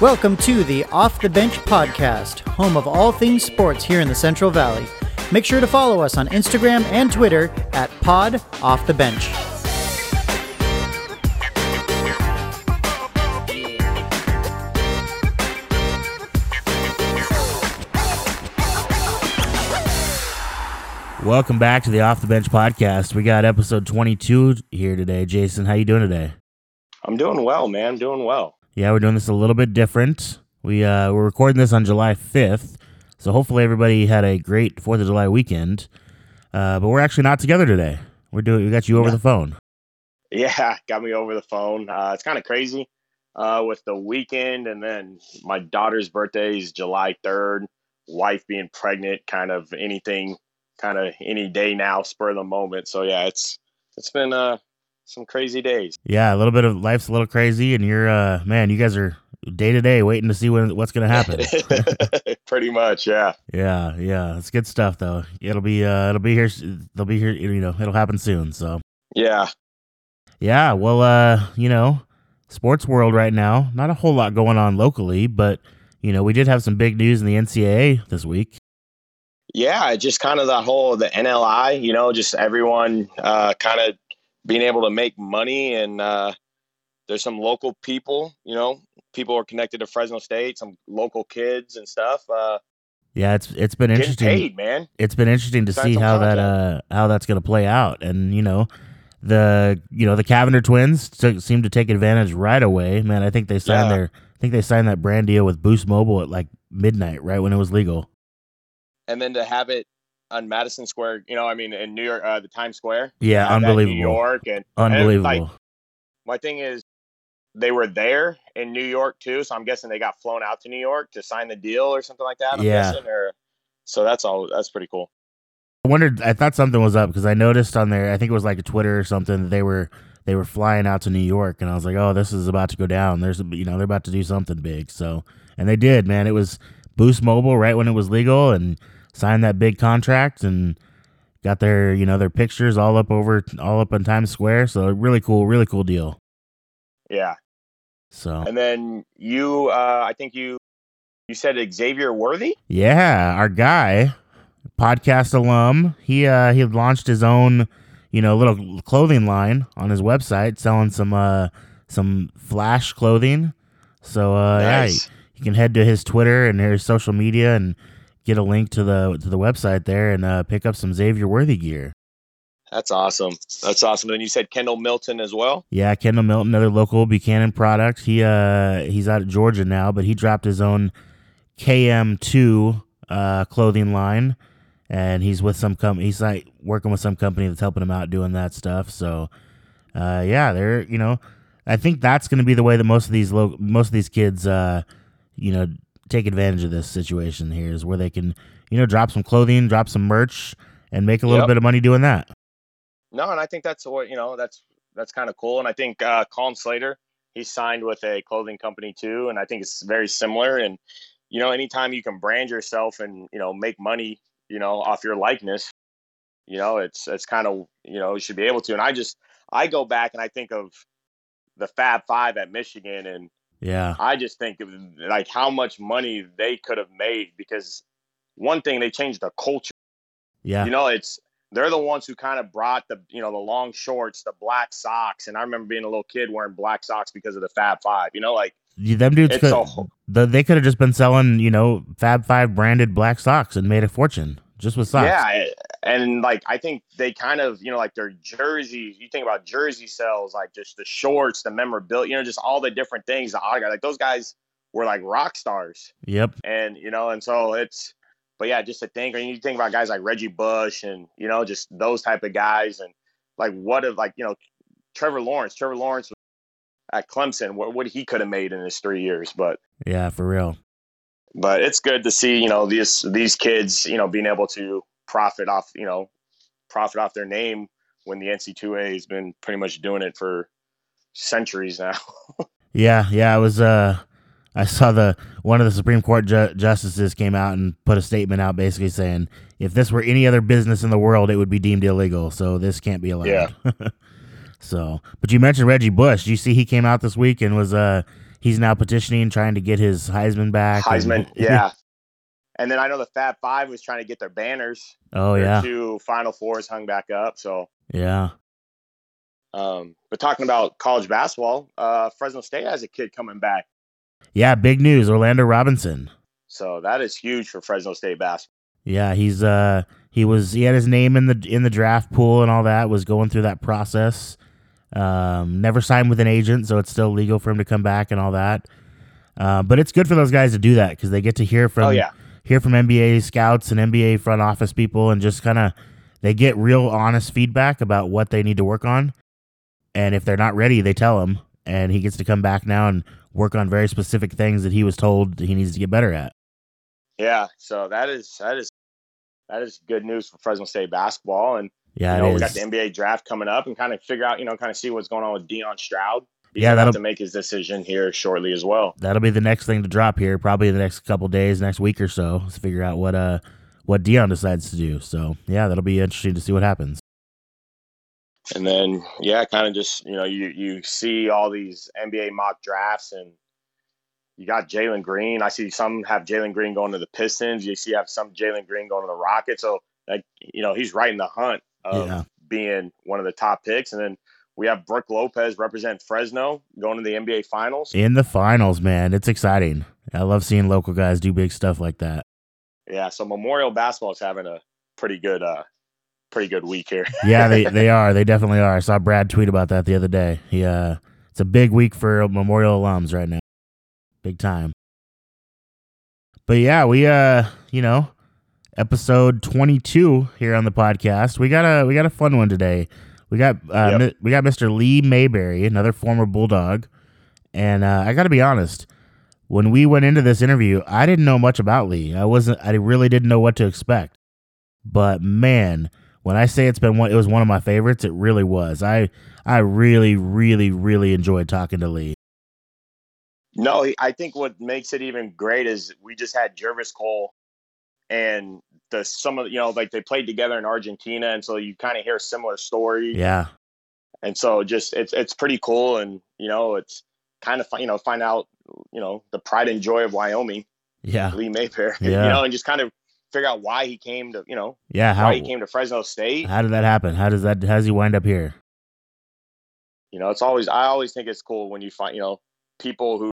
Welcome to the Off the Bench podcast, home of all things sports here in the Central Valley. Make sure to follow us on Instagram and Twitter at Pod Off the Bench. Welcome back to the Off the Bench podcast. We got episode 22 here today. Jason, how you doing today? I'm doing well, man. Doing well. Yeah, we're doing this a little bit different. We uh, we're recording this on July 5th, so hopefully everybody had a great Fourth of July weekend. Uh, but we're actually not together today. We're doing. We got you over No. the phone. Yeah, got me over the phone. Uh, it's kind of crazy uh, with the weekend, and then my daughter's birthday is July 3rd. Wife being pregnant, kind of anything, kind of any day now, spur of the moment. So yeah, it's it's been uh, some crazy days. Yeah, a little bit of life's a little crazy, and you're uh, man, you guys are day to day waiting to see when what's gonna happen. Pretty much, yeah. yeah, yeah, it's good stuff though. It'll be uh, it'll be here. They'll be here. You know, it'll happen soon. So. Yeah, Yeah, well, uh, you know, sports world right now, not a whole lot going on locally, but you know, we did have some big news in the NCAA this week. yeah. Just kind of the whole the NLI, you know, just everyone uh, kind of being able to make money, and uh, there's some local people, you know, people are connected to Fresno State, some local kids and stuff. Uh, Yeah, it's it's been interesting. paid, man. It's been interesting to Sign see how that uh how that's going to play out, and you know, the you know the Cavinder twins took, seem to take advantage right away. Man, I think they signed Yeah. their I think they signed that brand deal with Boost Mobile at like midnight, right when it was legal. And then to have it on Madison Square, you know, I mean, in New York, uh, the Times Square. Yeah, have that in unbelievable, New York, and and, unbelievable. like, my thing is, they were there in New York too, so I'm guessing they got flown out to New York to sign the deal or something like that. I'm Yeah. guessing, or so that's all. That's pretty cool. I wondered. I thought something was up because I noticed on there. I think it was like a Twitter or something. That they were they were flying out to New York, and I was like, "Oh, this is about to go down." There's, you know, they're about to do something big. So, and they did, man. It was Boost Mobile right when it was legal, and signed that big contract, and got their, you know, their pictures all up over, all up on Times Square. So, really cool, really cool deal. Yeah. So, And then you, uh, I think you, you said Xavier Worthy. Yeah, our guy, podcast alum, he uh he launched his own, you know, little clothing line on his website, selling some uh some flash clothing. So uh yeah, nice. you, you can head to his Twitter and his social media and get a link to the to the website there and uh pick up some Xavier Worthy gear. That's awesome. That's awesome. And you said Kendall Milton as well. Yeah, Kendall Milton, another local Buchanan product. He uh he's out of Georgia now, but he dropped his own KM2 uh clothing line and he's with some com he's like working with some company that's helping him out doing that stuff. So uh yeah, they're you know, I think that's going to be the way that most of these lo- most of these kids uh you know take advantage of this situation here is where they can you know drop some clothing, drop some merch and make a little Yep. bit of money doing that. No, and I think that's what you know. That's that's kind of cool. And I think uh, Colin Slater, he signed with a clothing company too, and I think it's very similar. And you know, anytime you can brand yourself and you know make money, you know, off your likeness, you know, it's it's kind of you know you should be able to. And I just I go back and I think of the Fab Five at Michigan, and Yeah. I just think of like how much money they could have made because one thing they changed the culture. Yeah. You know, it's they're the ones who kind of brought the you know the long shorts, the black socks, and I remember being a little kid wearing black socks because of the Fab Five. You know, like Yeah, them dudes it's could, a the, they could have just been selling, you know, Fab Five branded black socks and made a fortune just with socks. yeah, and like I think they kind of you know like their jerseys. You think about jersey sales, like just the shorts, the memorabilia, you know, just all the different things. The autograph, like those guys were like rock stars. Yep. and you know, and so it's, but yeah, just to think, or you think about guys like Reggie Bush and you know, just those type of guys, and like what if like you know, Trevor Lawrence, Trevor Lawrence at Clemson, what what he could have made in his three years, but Yeah, for real. But it's good to see you know these these kids you know being able to profit off you know profit off their name when the NC2A has been pretty much doing it for centuries now. Yeah, yeah. I was. Uh, I saw the one of the Supreme Court ju- justices came out and put a statement out, basically saying if this were any other business in the world, it would be deemed illegal. So this can't be allowed. Yeah. so, but you mentioned Reggie Bush. You see he came out this week and was uh he's now petitioning, trying to get his Heisman back. Heisman, and- yeah. And then I know the Fab Five was trying to get their banners. Oh Their yeah, Two Final Fours hung back up. So, yeah. um, but talking about college basketball, uh, Fresno State has a kid coming back. Yeah, big news. Orlando Robinson. So that is huge for Fresno State basketball. Yeah, he's uh he was he had his name in the in the draft pool and all that. Was going through that process. Um, never signed with an agent, so it's still legal for him to come back and all that. Uh, but it's good for those guys to do that because they get to hear from oh yeah, hear from NBA scouts and NBA front office people and just kind of they get real honest feedback about what they need to work on. And if they're not ready, they tell him and he gets to come back now and work on very specific things that he was told he needs to get better at. yeah. So that is that is that is good news for Fresno State basketball. And Yeah, you know, we got the NBA draft coming up, and kind of figure out, you know, kind of see what's going on with Dion Stroud. He's Yeah, gonna have that'll- to make his decision here shortly as well. That'll be the next thing to drop here, probably the next couple days, next week or so, to figure out what uh what Dion decides to do. So yeah, that'll be interesting to see what happens. And then, yeah, kind of just you know, you you see all these NBA mock drafts, and you got Jalen Green. I see some have Jalen Green going to the Pistons. You see have some Jalen Green going to the Rockets. So like you know, he's right in the hunt of Yeah. being one of the top picks. And then we have Brook Lopez represent Fresno going to the NBA Finals. In the finals, man, it's exciting. I love seeing local guys do big stuff like that. Yeah, so Memorial basketball is having a pretty good, uh, pretty good week here. Yeah, they they are. They definitely are. I saw Brad tweet about that the other day. He uh it's a big week for Memorial alums right now. Big time. But yeah, we uh, you know, episode 22 here on the podcast. We got a we got a fun one today. We got uh Yep. mi- we got Mr. Lee Mayberry, another former Bulldog. And uh, I got to be honest, when we went into this interview, I didn't know much about Lee. I wasn't I really didn't know what to expect. But man, when I say it's been one it was one of my favorites, it really was. I I really really really enjoyed talking to Lee. No, I think what makes it even great is we just had Jervis Cole and the some of you know like they played together in Argentina, and so you kind of hear a similar story, Yeah. and so just it's it's pretty cool, and you know it's kind of fun, you know find out you know the pride and joy of Wyoming, Yeah. Lee Mayfair, Yeah. you know, and just kind of figure out why he came to you know Yeah, how why he came to Fresno State. how did that happen? How does that how does he wind up here? you know it's always i always think it's cool when you find you know people who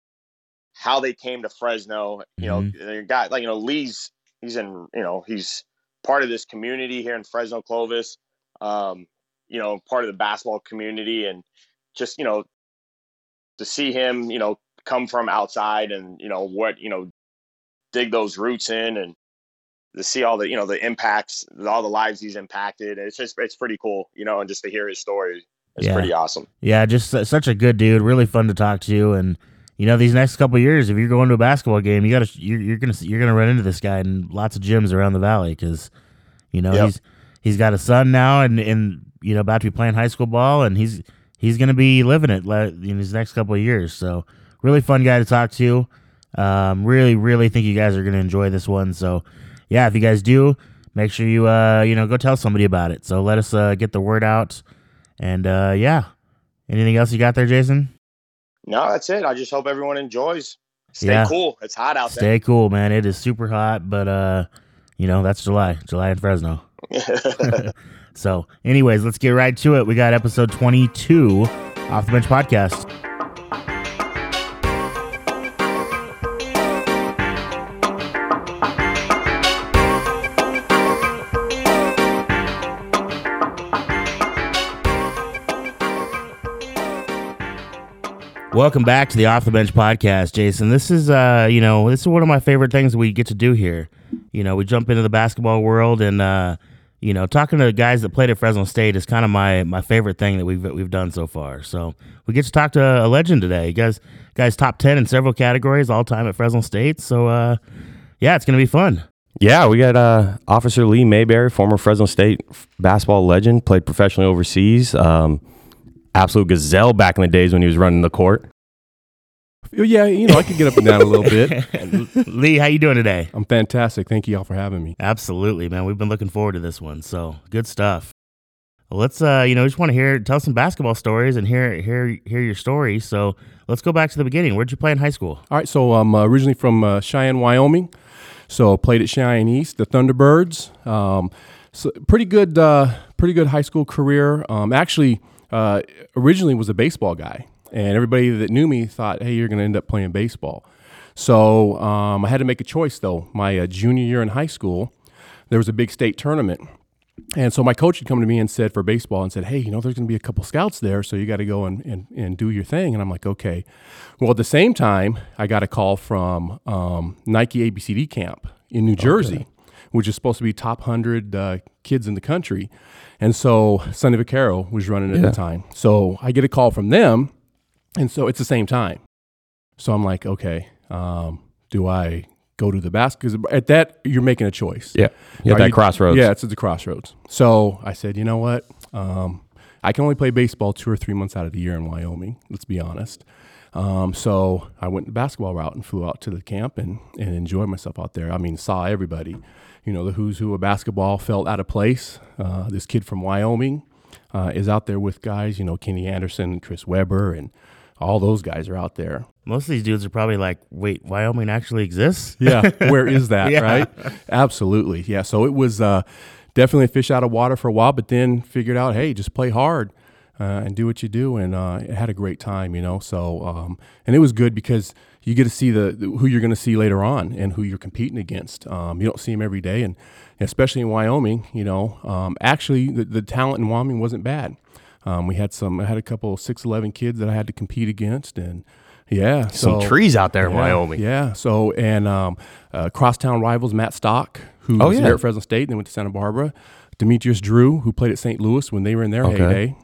how they came to fresno you know mm-hmm. they got like you know lee's he's in you know he's part of this community here in fresno clovis um you know part of the basketball community and just you know to see him you know come from outside and you know what you know dig those roots in and to see all the you know the impacts all the lives he's impacted. It's just it's pretty cool you know and just to hear his story is Yeah. pretty awesome. Yeah, just su- such a good dude, really fun to talk to, you and you know these next couple of years, if you're going to a basketball game, you got to you're, you're gonna you're gonna run into this guy in lots of gyms around the valley because you know Yep. he's he's got a son now and and you know about to be playing high school ball, and he's he's gonna be living it in his next couple of years. So really fun guy to talk to. Um, really really think you guys are gonna enjoy this one. So yeah, if you guys do, make sure you uh you know go tell somebody about it. So let us uh, get the word out. And uh, yeah, anything else you got there, Jason? No, that's it. I just hope everyone enjoys. Stay Yeah. cool. It's hot out there. Stay cool, man. It is super hot, but uh, you know that's July, July in Fresno. So, anyways, let's get right to it. We got episode twenty-two off the bench podcast. Welcome back to the Off the Bench podcast, Jason. This is uh, you know, this is one of my favorite things we get to do here. You know, we jump into the basketball world and uh, you know, talking to the guys that played at Fresno State is kind of my my favorite thing that we've we've done so far. So, we get to talk to a legend today. You guys guys top 10 in several categories all time at Fresno State. So, uh yeah, it's to be fun. Yeah, we got uh, Officer Lee Mayberry, former Fresno State basketball legend, played professionally overseas. Um, absolute gazelle back in the days when he was running the court. Yeah, you know, I could get up and down a little bit. Lee, how you doing today? I'm fantastic. Thank you all for having me. Absolutely, man. We've been looking forward to this one. So, good stuff. Well, let's uh, you know, just want to hear tell some basketball stories and hear hear hear your story. So let's go back to the beginning. Where'd you play in high school? All right, so I'm uh, originally from uh, Cheyenne, Wyoming. So played at Cheyenne East, the Thunderbirds. Um, so pretty good, uh, pretty good high school career. Um, actually, uh, originally was a baseball guy, and everybody that knew me thought, "Hey, you're going to end up playing baseball." So um, I had to make a choice though. My uh, junior year in high school, there was a big state tournament. And so my coach had come to me and said for baseball and said, Hey, you know, there's going to be a couple scouts there, so you got to go and, and, and do your thing. And I'm like, Okay. Well, at the same time, I got a call from um, Nike ABCD camp in New Jersey, which is supposed to be top 100 uh, kids in the country. And so Sonny Vaccaro was running at Yeah. the time. So I get a call from them. And so it's the same time. So I'm like, okay, um, do I go to the basket? Because at that, you're making a choice. Yeah. You at that crossroads. Yeah, it's at the crossroads. So I said, you know what? Um, I can only play baseball two or three months out of the year in Wyoming. Let's be honest. Um, so I went the basketball route and flew out to the camp and, and enjoyed myself out there. I mean, saw everybody, you know, the who's who of basketball felt out of place. Uh, this kid from Wyoming uh, is out there with guys, you know, Kenny Anderson, Chris Webber, and all those guys are out there. Most of these dudes are probably like, "Wait, Wyoming actually exists?" Yeah, where is that, Yeah. right? Absolutely. Yeah, so it was uh, definitely a fish out of water for a while, but then figured out, hey, just play hard uh, and do what you do, and uh, it had a great time, you know. So, um, and it was good because you get to see the, the who you're going to see later on and who you're competing against. Um, you don't see them every day, and especially in Wyoming, you know. Um, actually, the, the talent in Wyoming wasn't bad. Um, we had some. I had a couple six eleven kids that I had to compete against, and yeah, Some so- trees out there in yeah, Wyoming. Yeah. So and um, uh, crosstown rivals Matt Stock, who Oh, was yeah. there at Fresno State, and then went to Santa Barbara. Demetrius Drew, who played at St. Louis when they were in their Okay. heyday.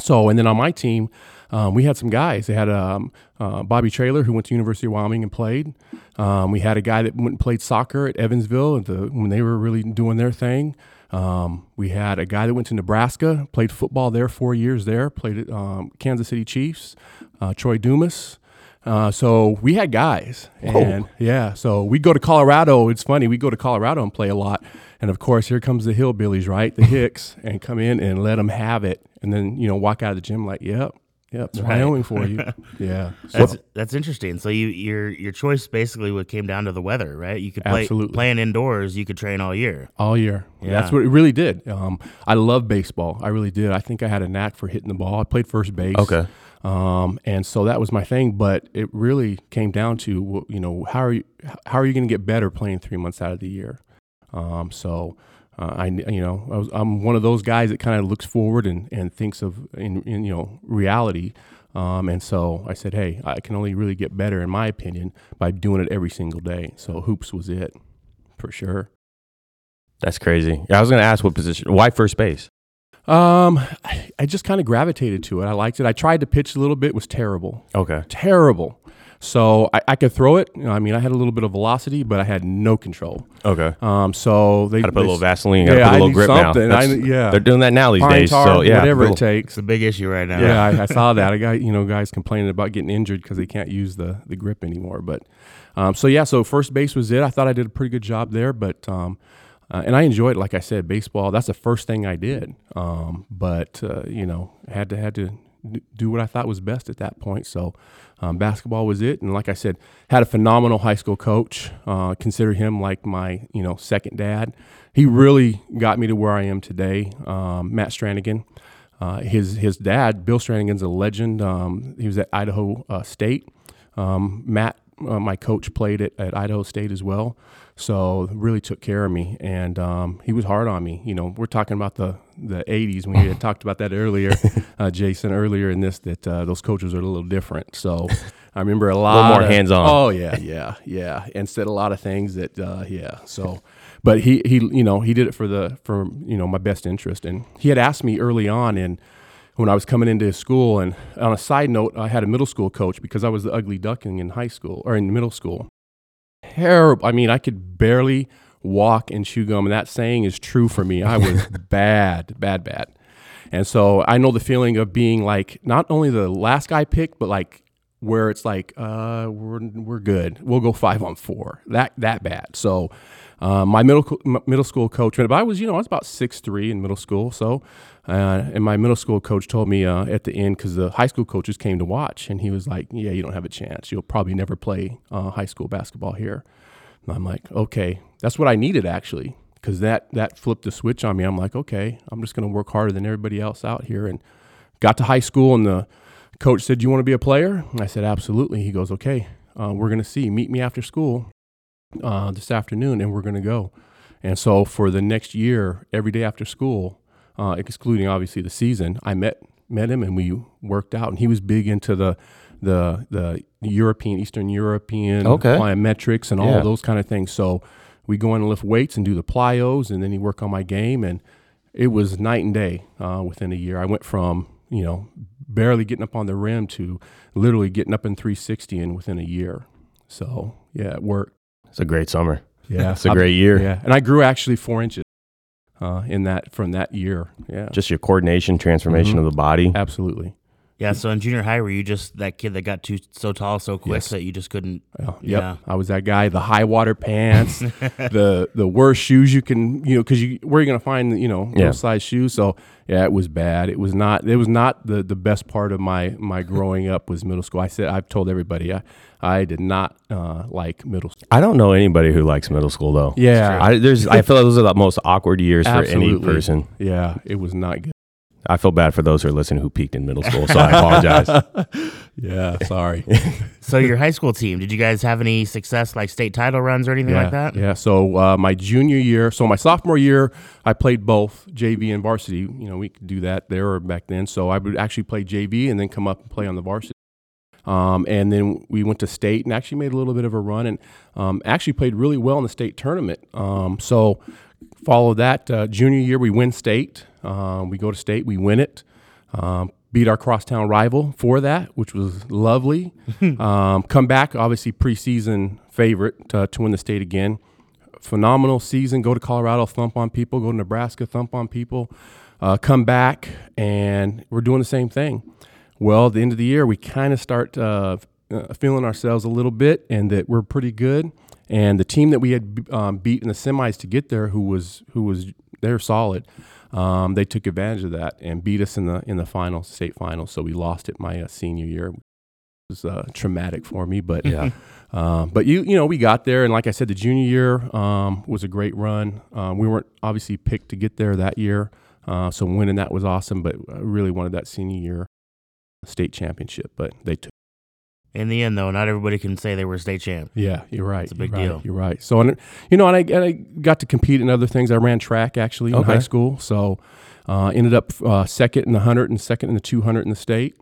So and then on my team, um, we had some guys. They had um, uh, Bobby Trailer, who went to University of Wyoming and played. Um, we had a guy that went and played soccer at Evansville at the, when they were really doing their thing. Um, we had a guy that went to Nebraska, played football there four years there, played at um, Kansas City Chiefs, uh, Troy Dumas. Uh, so we had guys, and yeah, so we go to Colorado. It's funny, we go to Colorado and play a lot, and of course, here comes the hillbillies, right? The Hicks, and come in and let them have it, and then you know walk out of the gym like, yep, yep, it's Right. Wyoming for you, yeah. So, That's that's interesting. So you your your choice basically what came down to the weather, right? You could play Absolutely. playing indoors, you could train all year. all year. Yeah. That's what it really did. Um, I love baseball. I really did. I think I had a knack for hitting the ball. I played first base. Okay. Um, and so that was my thing. But it really came down to you know how are you how are you going to get better playing three months out of the year? Um, so. Uh, I, you know, I was, I'm one of those guys that kind of looks forward and, and thinks of, in, in you know, reality. Um, and so I said, hey, I can only really get better, in my opinion, by doing it every single day. So hoops was it, for sure. That's crazy. Yeah, I was going to ask what position. Why first base? Um, I, I just kind of gravitated to it. I liked it. I tried to pitch a little bit. It was terrible, Okay. terrible. So I, I could throw it. You know, I mean, I had a little bit of velocity, but I had no control. Okay. Um, so they Got to put a little Vaseline. Got to Yeah, put a I little need grip now. something. I- That's- yeah. They're doing that now these pine days. tar, so yeah, whatever little- it takes. It's a big issue right now. Yeah, I, I saw that. I got you know guys complaining about getting injured because they can't use the the grip anymore. But um, so yeah, so first base was it. I thought I did a pretty good job there, but um, uh, and I enjoyed, like I said, baseball. That's the first thing I did. Um, but uh, you know, had to had to d- do what I thought was best at that point. So um, basketball was it, and like I said, had a phenomenal high school coach. Uh, consider him like my you know second dad. He really got me to where I am today. Um, Matt Strannigan. Uh, his his dad, Bill Strannigan's a legend. Um, he was at Idaho uh, State. Um, Matt, uh, my coach, played at, at Idaho State as well. So really took care of me, and um, he was hard on me. You know, we're talking about the the '80s. We had talked about that earlier, uh, Jason, earlier in this that uh, those coaches are a little different. So I remember a lot more of- hands-on. Oh yeah, yeah, yeah, and said a lot of things that uh, yeah. So, but he he you know he did it for the for you know my best interest, and he had asked me early on in when I was coming into his school. And on a side note, I had a middle school coach because I was the ugly duckling in high school or in middle school. Terrible. I mean, I could barely walk and chew gum, and that saying is true for me. I was bad, bad, bad. And so I know the feeling of being like not only the last guy picked, but like where it's like uh, we're we're good. We'll go five on four. That that bad. So Uh, my middle middle school coach, but I was you know I was about six three in middle school, so uh, and my middle school coach told me uh, at the end because the high school coaches came to watch, and he was like, "Yeah, you don't have a chance. You'll probably never play uh, high school basketball here." And I'm like, "Okay, that's what I needed actually." Because that, that flipped the switch on me. I'm like, okay, I'm just going to work harder than everybody else out here. And got to high school, and the coach said, "You want to be a player?" And I said, "Absolutely." He goes, "Okay, uh, we're going to see. Meet me after school uh, this afternoon, and we're going to go." And so for the next year, every day after school, uh, excluding obviously the season, I met met him and we worked out. And he was big into the the the European, Eastern European Okay. plyometrics and all Yeah. those kind of things. So we go in and lift weights and do the plyos, and then he work on my game, and it was night and day uh, within a year. I went from you know barely getting up on the rim to literally getting up in 360 in within a year. So yeah, it worked. It's a great summer. Yeah, It's a great year. Yeah, and I grew actually four inches uh, in that from that year. Yeah, Just your coordination, transformation Mhm. of the body. absolutely. Yeah. So in junior high, were you just that kid that got too so tall so quick Yes. that you just couldn't? Oh, yep. Yeah. I was that guy. The high water pants, the the worst shoes you can, you know, because you where are you gonna find, you know, Yeah. size shoes? So yeah, it was bad. It was not. It was not the the best part of my my growing up was middle school. I said I've told everybody I I did not uh, like middle school. I don't know anybody who likes middle school though. Yeah, I, there's, I feel like those are the most awkward years for any person. yeah, it was not good. I feel bad for those who are listening who peaked in middle school, so I apologize. Yeah, sorry. So your high school team, did you guys have any success like state title runs or anything yeah, like that? Yeah. So uh, my junior year, so my sophomore year, I played both JV and varsity. You know, we could do that there or back then. So I would actually play JV and then come up and play on the varsity. Um, and then we went to state and actually made a little bit of a run and um, actually played really well in the state tournament. Um, so follow that uh, junior year, we win state. Um, we go to state, we win it. Um, beat our crosstown rival for that, which was lovely. um, come back, obviously preseason favorite to, to win the state again. Phenomenal season. Go to Colorado, thump on people. Go to Nebraska, thump on people. Uh, come back, and we're doing the same thing. Well, at the end of the year, we kind of start uh, uh, feeling ourselves a little bit, and that we're pretty good. And the team that we had um, beat in the semis to get there, who was who was they're solid. Um, they took advantage of that and beat us in the in the final state final. So we lost it my uh, senior year. It was uh, traumatic for me, but Yeah. um, but you you know we got there, and like I said, the junior year um, was a great run. Um, we weren't obviously picked to get there that year, uh, so winning that was awesome. But I really wanted that senior year state championship, but they took. In the end, though, not everybody can say they were a state champ. Yeah, you're right. It's a big you're right, deal. You're right. So, and, you know, and I, and I got to compete in other things. I ran track actually in Okay. high school. So, uh, ended up uh, second in the 100 and second in the 200 in the state.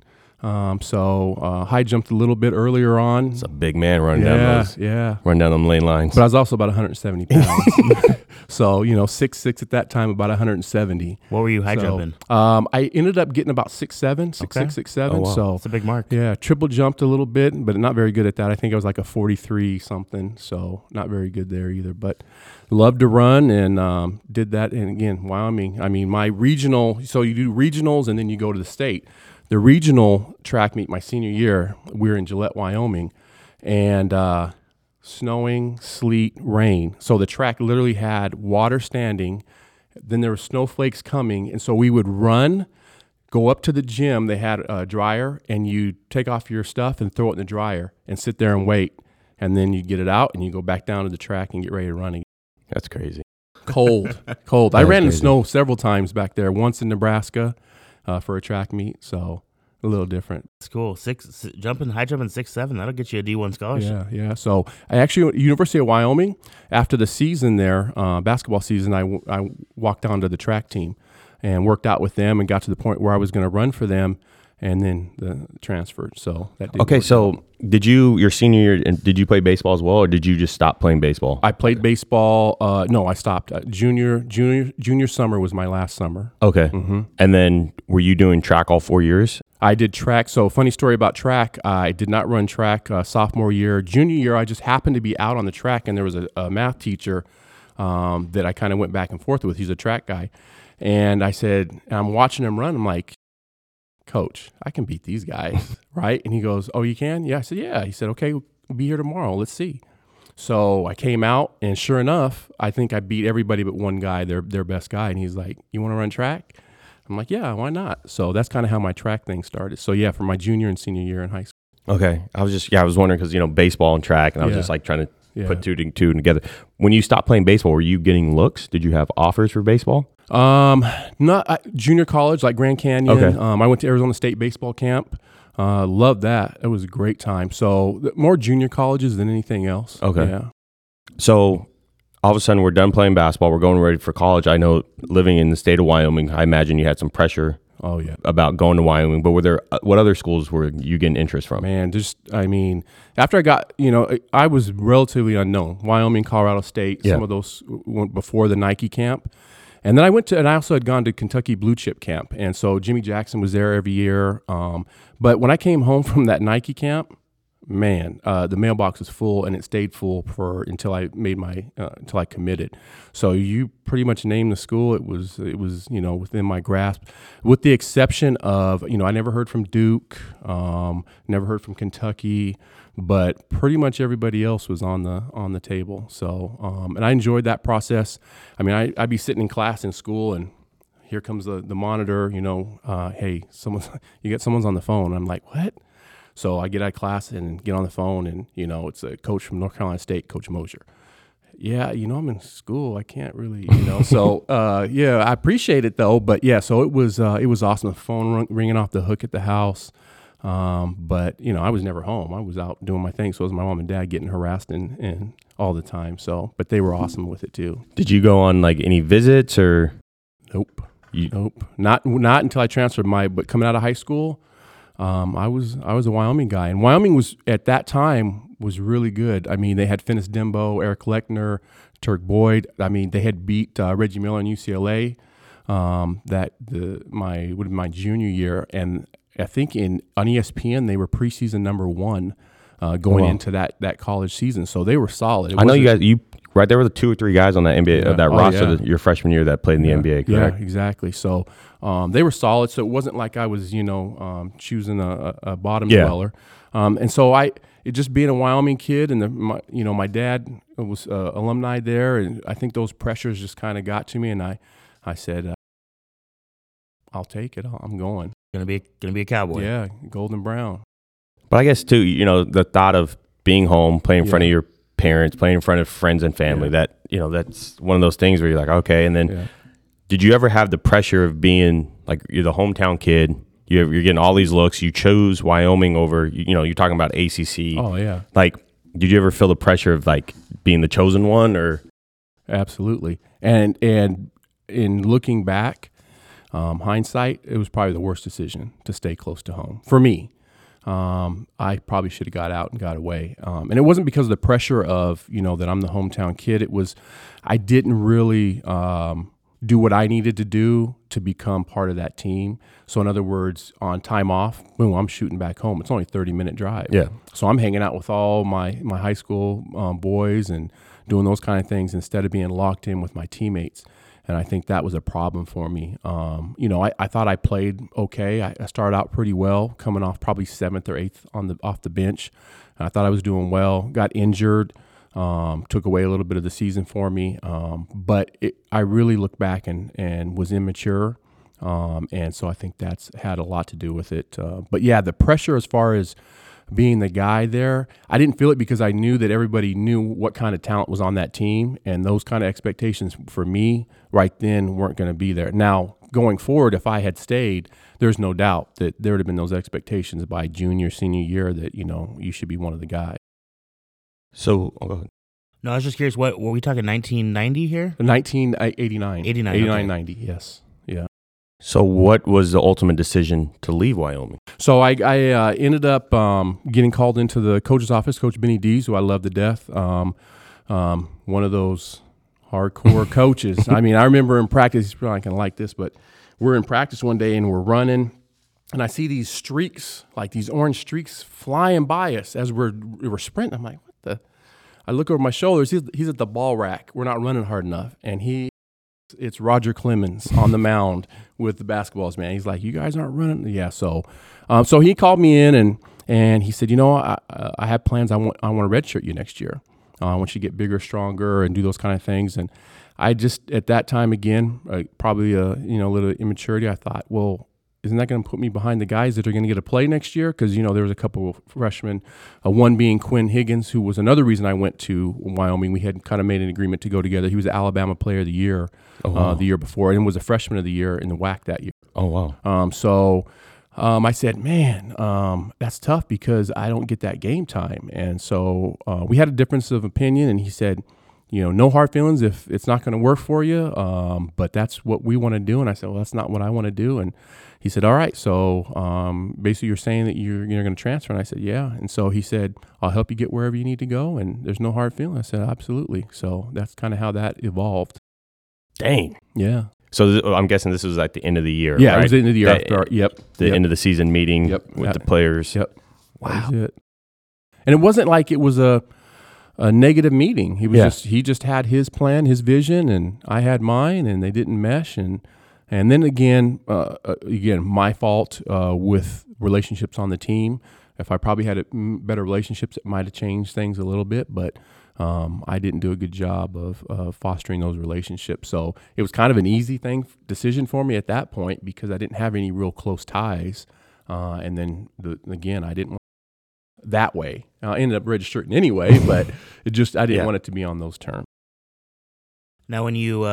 Um, so, uh, high jumped a little bit earlier on. It's a big man running down yeah, those, yeah. run down them lane lines. But I was also about 170 pounds. so, you know, six six at that time, about 170. What were you high so, jumping? Um, I ended up getting about six seven, six Okay. six, six seven. Oh, wow. So It's a big mark. yeah, triple jumped a little bit, but not very good at that. I think I was like a 43 something, so not very good there either. But loved to run and um, did that. And again, Wyoming. I mean, my regional. So you do regionals and then you go to the state. The regional track meet my senior year, we were in Gillette, Wyoming, and uh, snowing, sleet, rain. So the track literally had water standing. Then there were snowflakes coming, and so we would run go up to the gym. They had a dryer, and you take off your stuff and throw it in the dryer and sit there and wait. And then you get it out and you go back down to the track and get ready to run again. That's crazy. Cold, cold. I ran in the snow several times back there. Once in Nebraska uh, for a track meet, so a little different. It's cool. Six s- jumping, high jumping six seven. That'll get you a D one scholarship. Yeah, yeah. So I actually University of Wyoming after the season there, uh, basketball season. I, w- I walked onto the track team and worked out with them and got to the point where I was going to run for them, and then the transfer. So that Okay, out. so did you your senior year? Did you play baseball as well, or did you just stop playing baseball? I played baseball. Uh, no, I stopped. Uh, junior, junior, junior summer was my last summer. Okay, hmm and then were you doing track all four years? I did track. So, funny story about track. I did not run track uh, sophomore year. Junior year, I just happened to be out on the track, and there was a, a math teacher um, that I kind of went back and forth with. He's a track guy, and I said, and I'm watching him run. I'm like, Coach, I can beat these guys, right? And he goes, Oh, you can? Yeah. I said, Yeah. He said, Okay, we'll be here tomorrow. Let's see. So I came out, and sure enough, I think I beat everybody but one guy, their their best guy, and he's like, "You want to run track?" I'm like, "Yeah, why not?" So that's kind of how my track thing started. So yeah, for my junior and senior year in high school. Okay, I was just yeah, I was wondering because you know baseball and track, and I was Yeah. just like trying to Yeah. put two two together. When you stopped playing baseball, were you getting looks? Did you have offers for baseball? Um, not uh, junior college like Grand Canyon. Okay. Um, I went to Arizona State baseball camp. Uh, loved that. It was a great time. So th- more junior colleges than anything else. Okay. Yeah. So all of a sudden, we're done playing basketball. We're going ready for college. I know living in the state of Wyoming, I imagine you had some pressure Oh yeah. about going to Wyoming. But were there uh, what other schools were you getting interest from? Man, just I mean, after I got, you know, I- I was relatively unknown. Wyoming, Colorado State, Yeah. some of those went before the Nike camp. And then I went to, and I also had gone to Kentucky Blue Chip Camp. And so Jimmy Jackson was there every year. Um, but when I came home from that Nike camp, man, uh, the mailbox was full and it stayed full for until I made my, uh, until I committed. So you pretty much named the school. It was, it was, you know, within my grasp, with the exception of, you know, I never heard from Duke, um, never heard from Kentucky, but pretty much everybody else was on the on the table. So, um, and I enjoyed that process. I mean, I, I'd be sitting in class in school, and here comes the the monitor. You know, uh, hey, someone's you get someone's on the phone. I'm like, what? So I get out of class and get on the phone, and you know, it's a coach from North Carolina State, Coach Mosier. Yeah, you know, I'm in school. I can't really, you know. so, uh, yeah, I appreciate it though. But yeah, so it was uh, it was awesome. The phone rung, ringing off the hook at the house. Um, but you know, I was never home. I was out doing my thing. So was my mom and dad getting harassed and, and all the time. So, but they were awesome with it too. Did you go on like any visits or Nope. you? Nope. Not not until I transferred my. But coming out of high school, um, I was I was a Wyoming guy, and Wyoming was at that time was really good. I mean, they had Fennis Dembo, Eric Leckner, Turk Boyd. I mean, they had beat uh, Reggie Miller in UCLA. Um, that the my would my junior year, and I think in on ESPN they were preseason number one. Uh, going Wow. into that that college season, so they were solid. It I know you guys. You right there were the two or three guys on that NBA Yeah. uh, that Oh, roster yeah. that your freshman year that played in the yeah. NBA. Correct. Yeah, exactly. So um, they were solid. So it wasn't like I was, you know, um, choosing a, a bottom Yeah. dweller. Um, and so I, it just being a Wyoming kid, and the, my, you know, my dad was uh, alumni there, and I think those pressures just kind of got to me, and I, I said, uh, I'll take it. I'm going. Gonna be gonna be a cowboy. Yeah, golden brown. But I guess too, you know, the thought of being home, playing in front of your parents, playing in front of friends and family. Yeah. That you know, that's one of those things where you're like, okay. And then, Yeah. Did you ever have the pressure of being like you're the hometown kid? You're, you're getting all these looks. You chose Wyoming over. You, you know, you're talking about ACC. Oh yeah. Like, did you ever feel the pressure of like being the chosen one, or Absolutely. And and in looking back, um, hindsight, it was probably the worst decision to stay close to home for me. Um, I probably should have got out and got away. Um, and it wasn't because of the pressure of you know that I'm the hometown kid. It was I didn't really um, do what I needed to do to become part of that team. So in other words, on time off, boom, I'm shooting back home. It's only a 30 minute drive. Yeah. So I'm hanging out with all my my high school um, boys and doing those kind of things instead of being locked in with my teammates. And I think that was a problem for me. Um, you know, I, I thought I played okay. I, I started out pretty well, coming off probably seventh or eighth on the off the bench. And I thought I was doing well. Got injured, um, took away a little bit of the season for me. Um, but it, I really look back and and was immature. Um, and so I think that's had a lot to do with it. Uh, but yeah, the pressure as far as being the guy there, I didn't feel it because I knew that everybody knew what kind of talent was on that team, and those kind of expectations for me right then weren't going to be there. Now, going forward, if I had stayed, there's no doubt that there would have been those expectations by junior, senior year that you know you should be one of the guys. So? oh, go ahead. No, I was just curious. What were we talking? 1990 here? 1989, 89, 89, okay. 90, yes, yeah. So, what was the ultimate decision to leave Wyoming? So I, I uh, ended up um, getting called into the coach's office, Coach Benny Dees, who I love to death. Um, um, one of those hardcore coaches. I mean, I remember in practice, he's probably not going to like this, but we're in practice one day and we're running, and I see these streaks, like these orange streaks, flying by us as we're we're sprinting. I'm like, what the? I look over my shoulders. He's, he's at the ball rack. We're not running hard enough, and he it's Roger Clemens on the mound with the basketballs, man. He's like, "You guys aren't running." Yeah, so, um, so he called me in and and he said, "You know, I, I have plans. I want I want to redshirt you next year." uh, want you to get bigger, stronger, and do those kind of things. And I just at that time again, uh, probably a you know a little immaturity. I thought, well, isn't that going to put me behind the guys that are going to get a play next year? Because you know there was a couple of freshmen, uh, one being Quinn Higgins, who was another reason I went to Wyoming. We had kind of made an agreement to go together. He was the Alabama Player of the Year Oh, wow. uh, the year before, and was a freshman of the year in the WAC that year. Oh wow. Um, so um, I said, man, um, that's tough because I don't get that game time. And so uh, we had a difference of opinion, and he said, you know, no hard feelings if it's not going to work for you, um, but that's what we want to do. And I said, well, that's not what I want to do. And he said, all right, so um, basically you're saying that you're, you're going to transfer. And I said, yeah. And so he said, I'll help you get wherever you need to go, and there's no hard feeling. I said, absolutely. So that's kind of how that evolved. Dang. Yeah. So th- I'm guessing this was at the end of the year. Yeah, right? it was the end of the year. That- after our, yep. the yep. end of the season meeting Yep. with Yeah. the players. Yep. That was it. And it wasn't like it was a a negative meeting. He was Yeah. just he just had his plan, his vision, and I had mine, and they didn't mesh. And and then again, uh, uh, again, my fault uh, with relationships on the team. If I probably had a, better relationships, it might have changed things a little bit. But um, I didn't do a good job of uh, fostering those relationships. So it was kind of an easy thing decision for me at that point because I didn't have any real close ties. Uh, and then the, again, I didn't want that way. I ended up registering anyway, but it just I didn't Yeah. want it to be on those terms. Now, when you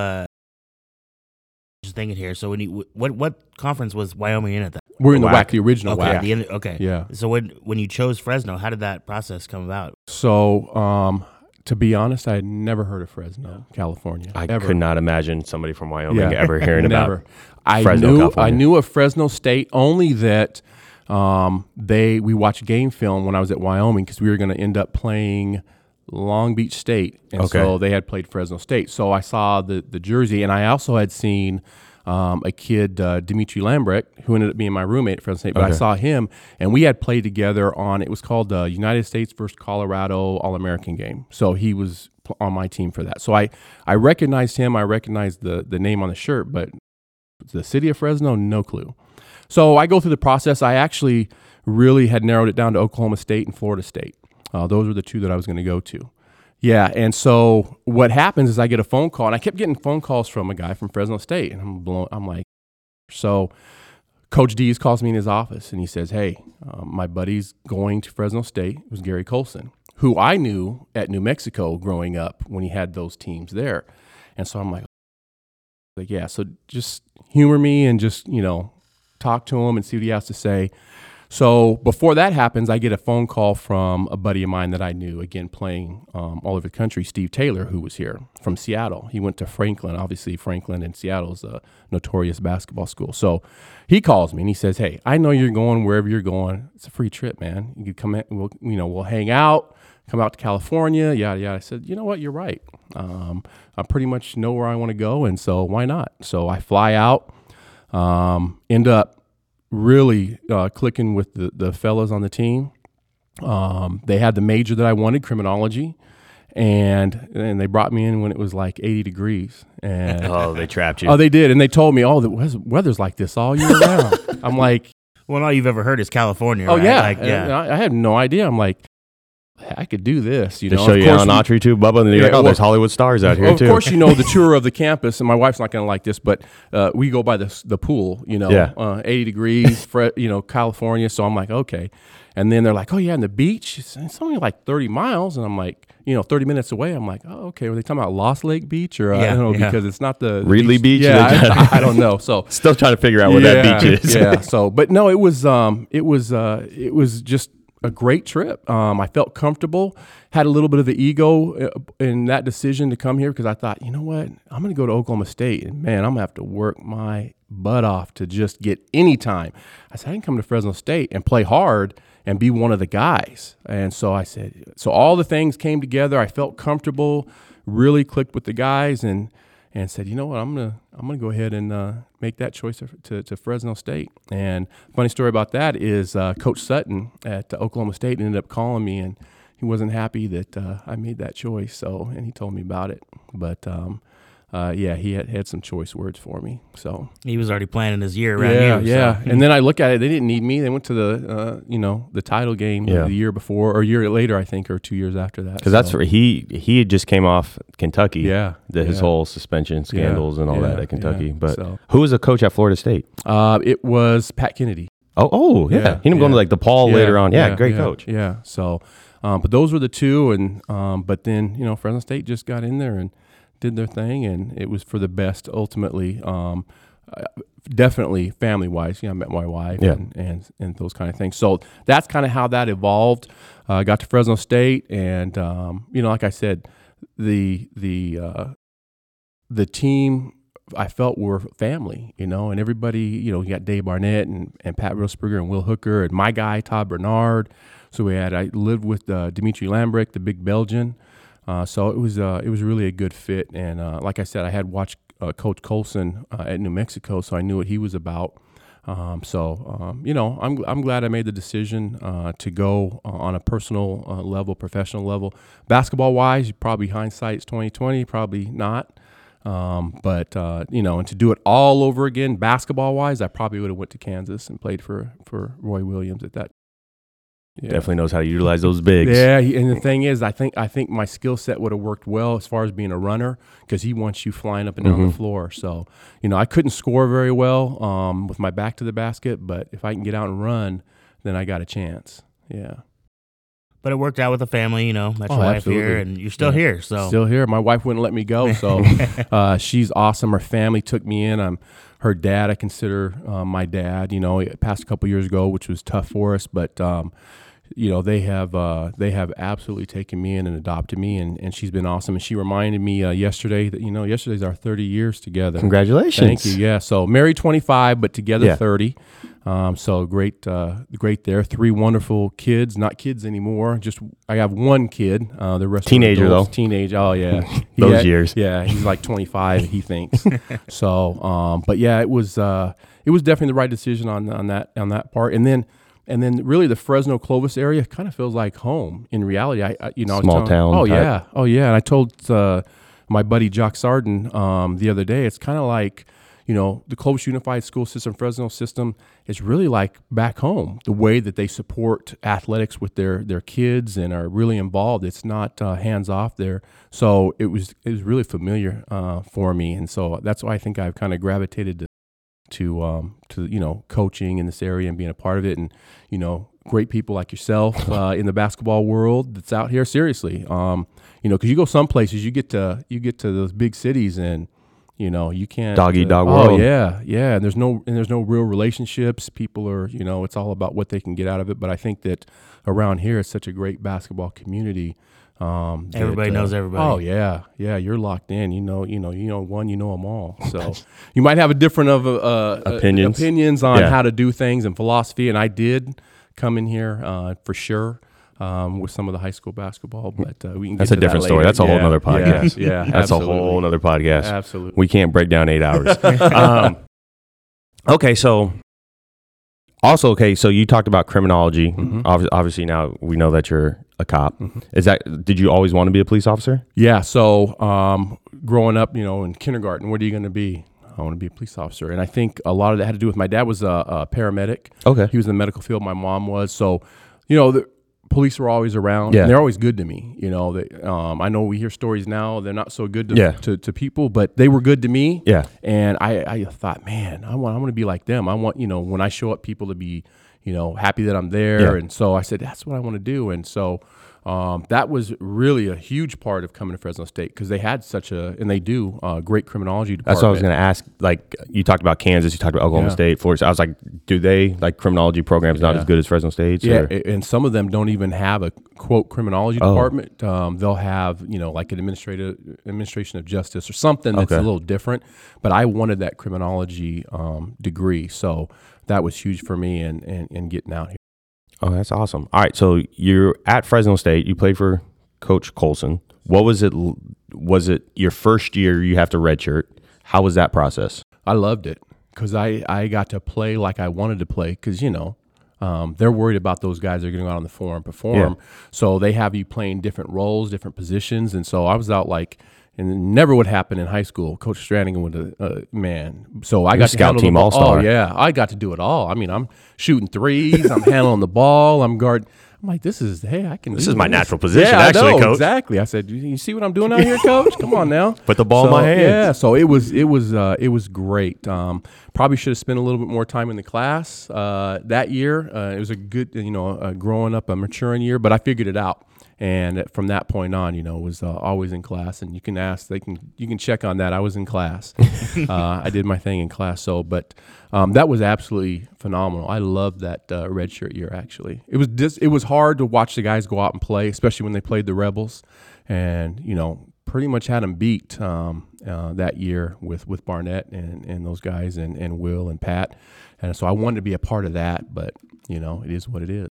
just thinking here, so when you what what conference was Wyoming in at that? We're in the WAC. WAC, the original Okay, WAC. the end, okay. Yeah. So when when you chose Fresno, how did that process come about? So, um, to be honest, I had never heard of Fresno, California. I ever. could not imagine somebody from Wyoming Yeah. ever hearing Never. about. I Fresno, knew I knew of Fresno State only that um, they we watched game film when I was at Wyoming because we were going to end up playing Long Beach State, and Okay. so they had played Fresno State. So I saw the the jersey, and I also had seen. Um, a kid, uh, Dimitri Lambrecht, who ended up being my roommate at Fresno State, but I saw him, and we had played together on. It was called the United States versus Colorado All American game. So he was pl- on my team for that. So I I recognized him. I recognized the the name on the shirt, but the city of Fresno, no clue. So I go through the process. I actually really had narrowed it down to Oklahoma State and Florida State. Uh, those were the two that I was going to go to. Yeah, and so what happens is I get a phone call, and I kept getting phone calls from a guy from Fresno State, and I'm blown. I'm like, so Coach Dees calls me in his office, and he says, "Hey, um, my buddy's going to Fresno State. It was Gary Colson, who I knew at New Mexico growing up when he had those teams there." And so I'm like, like, yeah, so just humor me and just, you know, talk to him and see what he has to say. So before that happens, I get a phone call from a buddy of mine that I knew, again, playing um, all over the country, Steve Taylor, who was here from Seattle. He went to Franklin. Obviously, Franklin and Seattle is a notorious basketball school. So he calls me and he says, Hey, I know you're going wherever you're going. It's a free trip, man. You could come in, we'll, you know, we'll hang out, come out to California, yada, yada. I said, You know what? You're right. Um, I pretty much know where I want to go. And so why not? So I fly out, um, end up really uh, clicking with the, the fellas on the team. Um, they had the major that I wanted, criminology, and and they brought me in when it was like 80 degrees. And Oh, they trapped you. oh, they did, and they told me, oh, the weather's- weather's like this all year round. I'm like, Well, all you've ever heard is California. oh right? yeah, Like, yeah. I, I had no idea. I'm like, I could do this. You they know, show Of you we- Autry too, Bubba, and you're Yeah, like, oh, well- there's Hollywood stars out here Well, of too. course, you know the tour of the campus, and my wife's not going to like this, but uh, we go by the the pool. You know, Yeah. uh, eighty degrees, you know, California. So I'm like, okay. And then they're like, oh yeah, and the beach, it's, it's only like thirty miles, and I'm like, you know, thirty minutes away. I'm like, oh okay. Were they talking about Lost Lake Beach or uh, I don't know yeah. because it's not the, Reedley Beach? Yeah, I, I don't know. So Still trying to figure out where that beach is. yeah. So, but no, it was um, it was uh, it was just a great trip. Um, I felt comfortable. Had a little bit of the ego uh, in that decision to come here because I thought, you know what, I'm going to go to Oklahoma State, and man, I'm gonna have to work my butt off to just get any time. I said I can come to Fresno State and play hard and be one of the guys. And so I said, so all the things came together. I felt comfortable, really clicked with the guys, and and said, you know what, I'm gonna I'm gonna go ahead and uh, make that choice to, to Fresno State. And funny story about that is uh, Coach Sutton at Oklahoma State ended up calling me, and he wasn't happy that uh, I made that choice. So and he told me about it. But um, uh, yeah, he had, had some choice words for me. So He was already planning his year around yeah, you. yeah. so- And then I look at it; they didn't need me. They went to the, uh, you know, the title game Yeah. the year before, or a year later, I think, or two years after that. Because that's So, where he he had just came off Kentucky. yeah, The, his yeah. whole suspension scandals and all that at Kentucky. yeah. But So- who was a coach at Florida State? Uh, it was Pat Kennedy. Oh, oh, yeah. Yeah, he ended up going to yeah. like DePaul later on. Yeah, great yeah, coach. Yeah. So, um, but those were the two, and um, but then you know Fresno State just got in there and did their thing, and it was for the best ultimately. Um, uh, definitely family wise. You know, I met my wife Yeah. and, and and those kind of things. So that's kind of how that evolved. Uh, I got to Fresno State, and um, you know, like I said, the the uh, the team I felt were family, you know, and everybody, you know, you got Dave Barnett and, and Pat Rosberger and Will Hooker and my guy Todd Bernard. So we had I lived with uh, Dimitri Lambrick, the big Belgian. Uh, so it was uh, it was really a good fit, and uh, like I said, I had watched uh, Coach Colson uh, at New Mexico, so I knew what he was about. Um, so um, you know, I'm I'm glad I made the decision uh, to go uh, on a personal uh, level, professional level. Basketball wise, probably hindsight's 2020, probably not. Um, but you know, and to do it all over again, basketball wise, I probably would have went to Kansas and played for for Roy Williams at that. Yeah. Definitely knows how to utilize those bigs. Yeah, and the thing is, I think I think my skill set would have worked well as far as being a runner because he wants you flying up and down Mm-hmm. the floor. So you know, I couldn't score very well um, with my back to the basket, but if I can get out and run, then I got a chance. Yeah, But it worked out with the family, you know. Met Oh, your wife here, and you're still Yeah. here. So still here. My wife wouldn't let me go, so uh, she's awesome. Her family took me in. I'm her dad. I consider uh, my dad. You know, it passed a couple years ago, which was tough for us, but. Um, you know they have uh, they have absolutely taken me in and adopted me and, and she's been awesome and she reminded me uh, yesterday that you know yesterday's our 30 years together Congratulations. Thank you. Yeah. So married 25, but together Yeah. 30. Um, so great, uh, great there. Three wonderful kids, not kids anymore. Just I have one kid. Uh, the rest of them are Teenager, adults. though. Teenage. Oh yeah. Those had- years. Yeah, he's like 25. he thinks. So, um, but yeah, it was uh, it was definitely the right decision on on that on that part. And then. And then, really, the Fresno Clovis area kind of feels like home. In reality, I, I you know, I was Small telling- town Oh type. yeah, oh yeah. And I told uh, my buddy Jock Sarden um, the other day, it's kind of like you know, the Clovis Unified School System, Fresno system is really like back home. The way that they support athletics with their their kids and are really involved. It's not uh, hands off there. So it was it was really familiar uh, for me, and so that's why I think I've kind of gravitated to to um, to you know coaching in this area and being a part of it, and you know great people like yourself uh, in the basketball world that's out here. Seriously, um, you know, because you go some places, you get to you get to those big cities and you know you can't Dog eat dog oh world. yeah yeah and there's no and there's no real relationships people are you know it's all about what they can get out of it but i think that around here it's such a great basketball community um that, Everybody uh, knows everybody. oh yeah yeah you're locked in you know you know you know one you know them all so you might have a different of uh, uh, Opinions. opinions on Yeah. how to do things and philosophy and i did come in here uh, for sure um, with some of the high school basketball, but uh, we can. That's get a to that different story. That's a whole Yeah, nother podcast. Yeah, yeah That's a whole nother podcast. Absolutely. We can't break down eight hours. um, okay, so also okay, so you talked about criminology. Mhm. Obvi- obviously, now we know that you're a cop. Mhm. Is that? Did you always want to be a police officer? Yeah. So, um, growing up, you know, in kindergarten, what are you going to be? I want to be a police officer, and I think a lot of that had to do with my dad was a, a paramedic. Okay. He was in the medical field. My mom was. So, you know, the police were always around. Yeah. And they're always good to me. You know, they, um, I know we hear stories now. They're not so good to, Yeah. to, to people, but they were good to me. Yeah. And I, I thought, man, I want, I want to be like them. I want, you know, when I show up, people to be, you know, happy that I'm there. Yeah. And so I said, that's what I want to do. And so um, that was really a huge part of coming to Fresno State because they had such a, and they do, uh, great criminology department. That's what I was going to ask. Like you talked about Kansas, you talked about Oklahoma Yeah. State, Florida. I was like, do they like criminology programs not Yeah. as good as Fresno State's? Yeah, or- and some of them don't even have a quote criminology Oh. department. Um, they'll have you know like an administrative administration of justice or something that's Okay. a little different. But I wanted that criminology um, degree, so that was huge for me and and, and getting out here. Oh, that's awesome. All right, so you're at Fresno State. You played for Coach Colson. What was it? Was it your first year? You have to redshirt. How was that process? I loved it because I, I got to play like I wanted to play because, you know, um, they're worried about those guys that are going to go out on the floor and perform. So they have you playing different roles, different positions. And so I was out like, and it never would happen in high school. Coach Strannigan would, uh, uh, man. So I got to scout team all-star. Oh yeah, I got to do it all. I mean, I'm shooting threes. I'm handling the ball. I'm guard. I'm like, this is hey, I can. This is my natural position, Yeah, I actually, know, coach. Exactly. I said, you, see what I'm doing out here, coach? Come on now. Put the ball in my hands. Yeah, so it was it was uh, it was great. Um, probably should have spent a little bit more time in the class uh, that year. Uh, it was a good, you know, uh, growing up, a maturing year, but I figured it out. And from that point on, you know, was uh, always in class. And you can ask, they can, you can check on that. I was in class. uh, I did my thing in class. So, but um, that was absolutely phenomenal. I loved that uh, redshirt year. Actually, it was dis- it was hard to watch the guys go out and play, especially when they played the Rebels, and you know, pretty much had them beat um, uh, that year with with Barnett and, and those guys and, and Will and Pat, and so I wanted to be a part of that. But you know, it is what it is.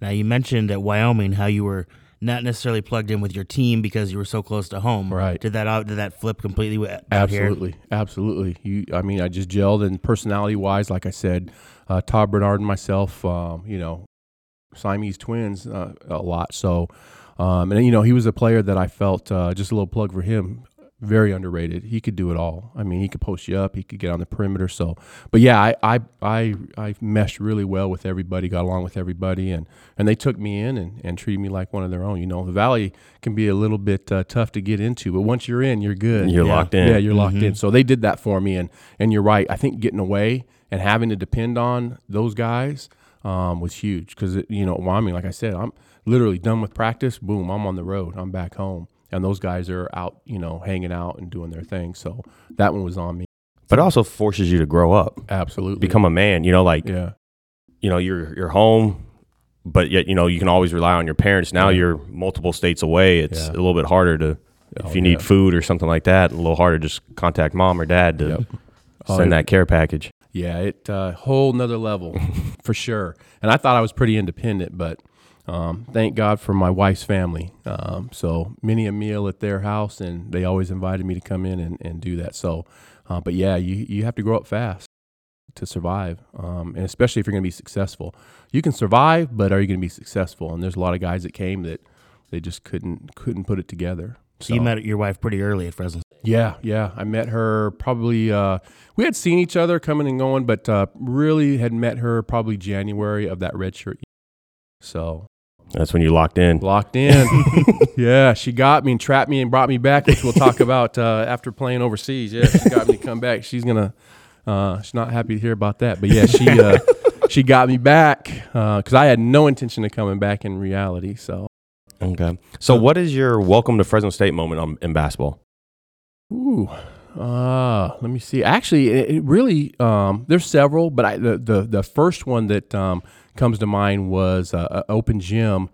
Now you mentioned at Wyoming how you were not necessarily plugged in with your team because you were so close to home. Right. Did that out? Did that flip completely out here? Absolutely, absolutely. You, I mean, I just gelled, and personality wise, like I said, uh, Todd Bernard and myself, um, you know, Siamese twins uh, a lot. So, um, and you know, he was a player that I felt uh, just a little plug for him. Very underrated. He could do it all. I mean, he could post you up. He could get on the perimeter. So, but yeah, I I I, I meshed really well with everybody. Got along with everybody, and and they took me in and, and treated me like one of their own. You know, the Valley can be a little bit uh, tough to get into, but once you're in, you're good. You're Yeah. locked in. Yeah, you're locked in. So they did that for me, and and you're right. I think getting away and having to depend on those guys um, was huge because you know, well, I mean, like I said, I'm literally done with practice. Boom, I'm on the road. I'm back home, and those guys are out, you know, hanging out and doing their thing. So that one was on me. but it also forces you to grow up, Absolutely, become a man. You know, like yeah, you know, you're you're home, but yet you know you can always rely on your parents. Now Yeah. you're multiple states away. It's Yeah. a little bit harder to Oh, if you need food or something like that. A little harder to just contact mom or dad to Yep. Oh, send that care package. Yeah, it uh, whole nother level for sure. And I thought I was pretty independent, but um, thank God for my wife's family. Um, so many a meal at their house, and they always invited me to come in and, and do that. So, uh, but yeah, you you have to grow up fast to survive, um, and especially if you're going to be successful. You can survive, but are you going to be successful? And there's a lot of guys that came that they just couldn't couldn't put it together. So you met your wife pretty early at Fresno. Yeah, yeah. I met her probably. Uh, we had seen each other coming and going, but uh, really had met her probably January of that red shirt. So That's when you locked in. locked in. yeah, she got me and trapped me and brought me back, which we'll talk about uh, after playing overseas. Yeah, she got me to come back. She's gonna. Uh, she's not happy to hear about that, but yeah, she uh, she got me back because I had no intention of coming back in reality. So Okay. So, what is your welcome to Fresno State moment on, in basketball? Ooh, uh, let me see. Actually, it, it really um, there's several, but I, the the the first one that um, comes to mind was uh, open gym.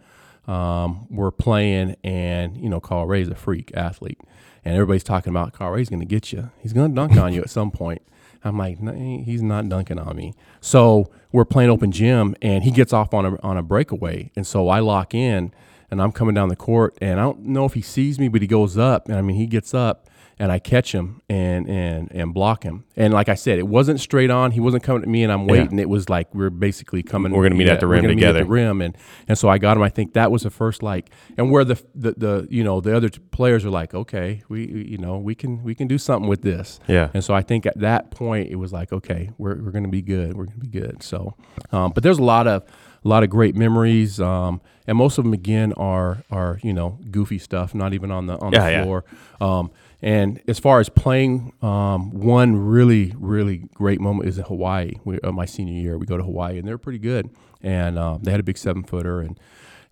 Um, we're playing, and you know, Carl Ray's a freak athlete, and everybody's talking about Carl Ray's going to get you. He's going to dunk on you at some point. I'm like, "No, he's not dunking on me. So we're playing open gym, and he gets off on a on a breakaway, and so I lock in, and I'm coming down the court, and I don't know if he sees me, but he goes up, and I mean, he gets up, and I catch him and and and block him, and like I said, it wasn't straight on. He wasn't coming at me, and I'm waiting. It was like we're basically coming. We're gonna meet at the we're rim gonna meet at together. the rim, and and so I got him. I think that was the first like, and where the the, the you know the other players are like, okay, we we- you know we can we can do something with this. Yeah. And so I think at that point it was like, okay, we're, we're going to be good. We're going to be good. So, um, but there's a lot of a lot of great memories, um, and most of them again are are you know goofy stuff, not even on the on Yeah, the yeah. floor. Um, and as far as playing, um, one really really great moment is in Hawaii. We, uh, my senior year, we go to Hawaii, and they're pretty good. And um, they had a big seven footer, and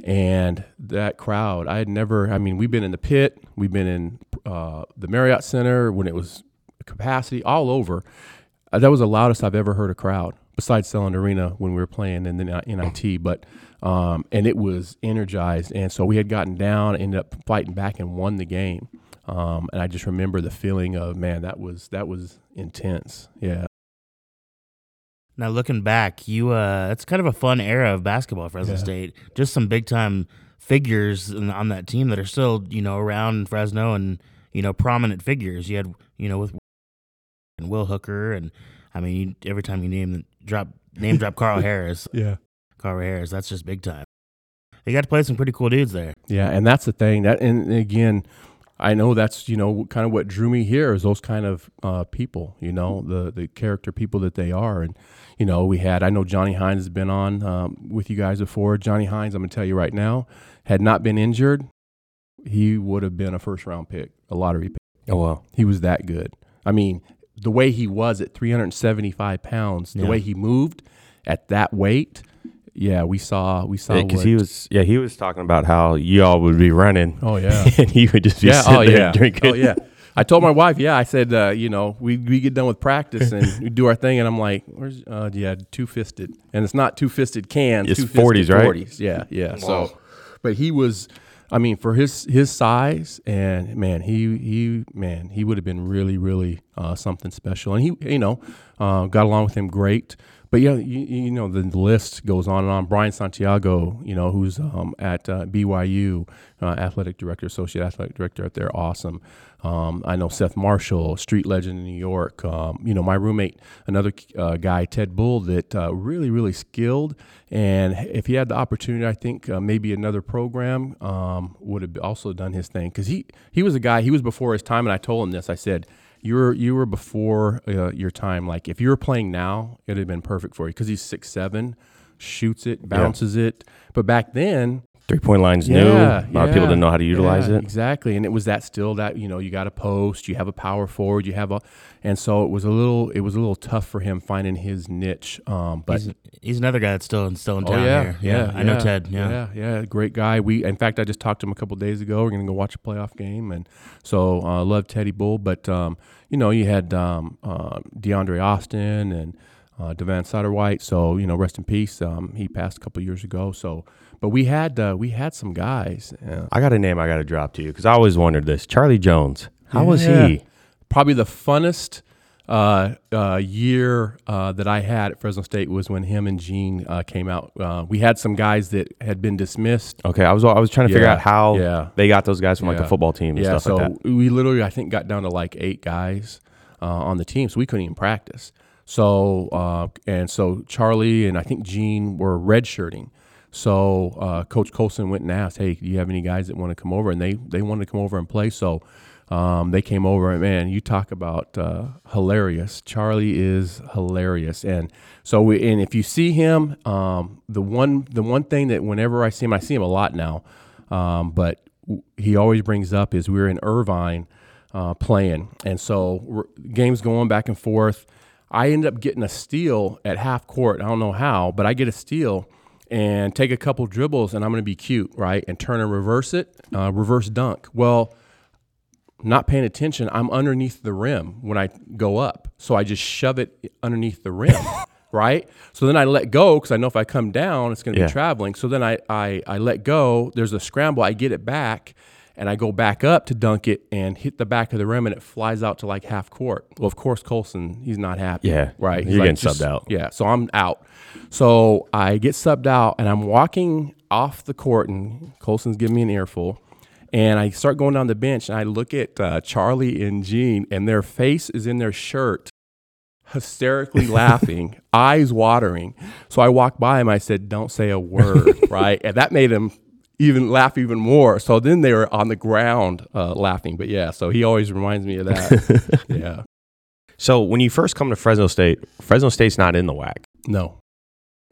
and that crowd, I had never. I mean, we've been in the pit, we've been in uh, the Marriott Center when it was capacity all over. Uh, that was the loudest I've ever heard a crowd, besides Selland Arena when we were playing in the NIT. But um, and it was energized, and so we had gotten down, ended up fighting back, and won the game. Um, and I just remember the feeling of man, that was that was intense. Yeah, Now looking back, you uh, it's kind of a fun era of basketball, at Fresno Yeah. State. Just some big time figures in, on that team that are still you know around Fresno and you know prominent figures. You had you know with and Will Hooker and I mean you, every time you name drop name drop Carl Harris, yeah. Carl Harris, that's just big time. They got to play some pretty cool dudes there. Yeah, and that's the thing. That and again, I know that's you know kind of what drew me here is those kind of uh, people, you know, the the character people that they are, and you know we had I know Johnny Hines has been on um, with you guys before. Johnny Hines, I'm gonna tell you right now, had not been injured, he would have been a first round pick, a lottery pick. Oh wow. He was that good. I mean, the way he was at 375 pounds, the Yeah. way he moved at that weight, yeah, we saw we saw Because what- he was, yeah, he was talking about how y'all would be running, Oh yeah. and he would just be yeah. sitting Oh there yeah. drinking. Oh yeah. I told my wife, yeah, I said, uh, you know, we, we get done with practice and we do our thing, and I'm like, where's, uh, yeah, two fisted, and it's not two fisted cans, It's 40s, right? 40s, yeah, yeah. So, but he was, I mean, for his his size, and man, he he man, he would have been really really uh, something special, and he you know uh, got along with him great. But yeah, you, you know the list goes on and on. Brian Santiago, you know, who's um, at uh, BYU, uh, athletic director, associate athletic director out there, awesome. Um, I know Seth Marshall, street legend in New York. Um, you know, my roommate, another uh, guy, Ted Bull, that uh, really, really skilled. And if he had the opportunity, I think uh, maybe another program um, would have also done his thing because he he was a guy. He was before his time, and I told him this. I said. You were you were before uh, your time. Like if you were playing now, it'd have been perfect for you because he's six seven, shoots it, bounces it. But back then, Three point lines new. A lot of people didn't know how to utilize yeah, it. Exactly, and it was that still that you know you got a post, you have a power forward, you have a, and so it was a little it was a little tough for him finding his niche. Um, but He's, he's another guy that's still in still in oh town yeah, here. yeah, I know yeah, Ted. Yeah. yeah, yeah, great guy. We in fact I just talked to him a couple days ago. We're gonna go watch a playoff game, and so uh, love Teddy Bull. But um, you know you had um, uh, DeAndre Austin and uh, Devan Satterwhite. So you know rest in peace. Um, he passed a couple years ago. So but we had uh, we had some guys. Uh, I got a name I got to drop to you because I always wondered this. Charlie Jones. How was he? Probably the funnest uh, uh, year uh, that I had at Fresno State was when him and Gene uh, came out. Uh, we had some guys that had been dismissed. Okay, I was I was trying to figure out how yeah. they got those guys from like Yeah. the football team and yeah, stuff so like that. we literally I think got down to like eight guys uh, on the team, so we couldn't even practice. So uh, and so Charlie and I think Gene were redshirting. So uh, Coach Colson went and asked, "Hey, do you have any guys that want to come over?" And they they wanted to come over and play. So um, they came over, and man, you talk about uh, hilarious. Charlie is hilarious, and so we and if you see him, um, the one the one thing that whenever I see him, I see him a lot now, um, but he always brings up is we're in Irvine uh, playing, and so games going back and forth. I end up getting a steal at half court. I don't know how, but I get a steal and take a couple dribbles, and I'm going to be cute, right? And turn and reverse it, uh, reverse dunk. Well, not paying attention, I'm underneath the rim when I go up. So I just shove it underneath the rim, right? So then I let go because I know if I come down, it's going to Yeah. be traveling. So then I, I, I let go. There's a scramble. I get it back and I go back up to dunk it and hit the back of the rim and it flies out to like half court. Well, of course, Colson, he's not happy. Yeah. Right. You're getting subbed out. Yeah. So I'm out. So I get subbed out and I'm walking off the court and Colson's giving me an earful. And I start going down the bench and I look at uh, Charlie and Gene and their face is in their shirt, hysterically laughing, eyes watering. So I walked by him. I said, Don't say a word. right. And that made him even laugh even more. So then they were on the ground uh, laughing. But yeah, so he always reminds me of that. yeah. So when you first come to Fresno State, Fresno State's not in the WAC. No.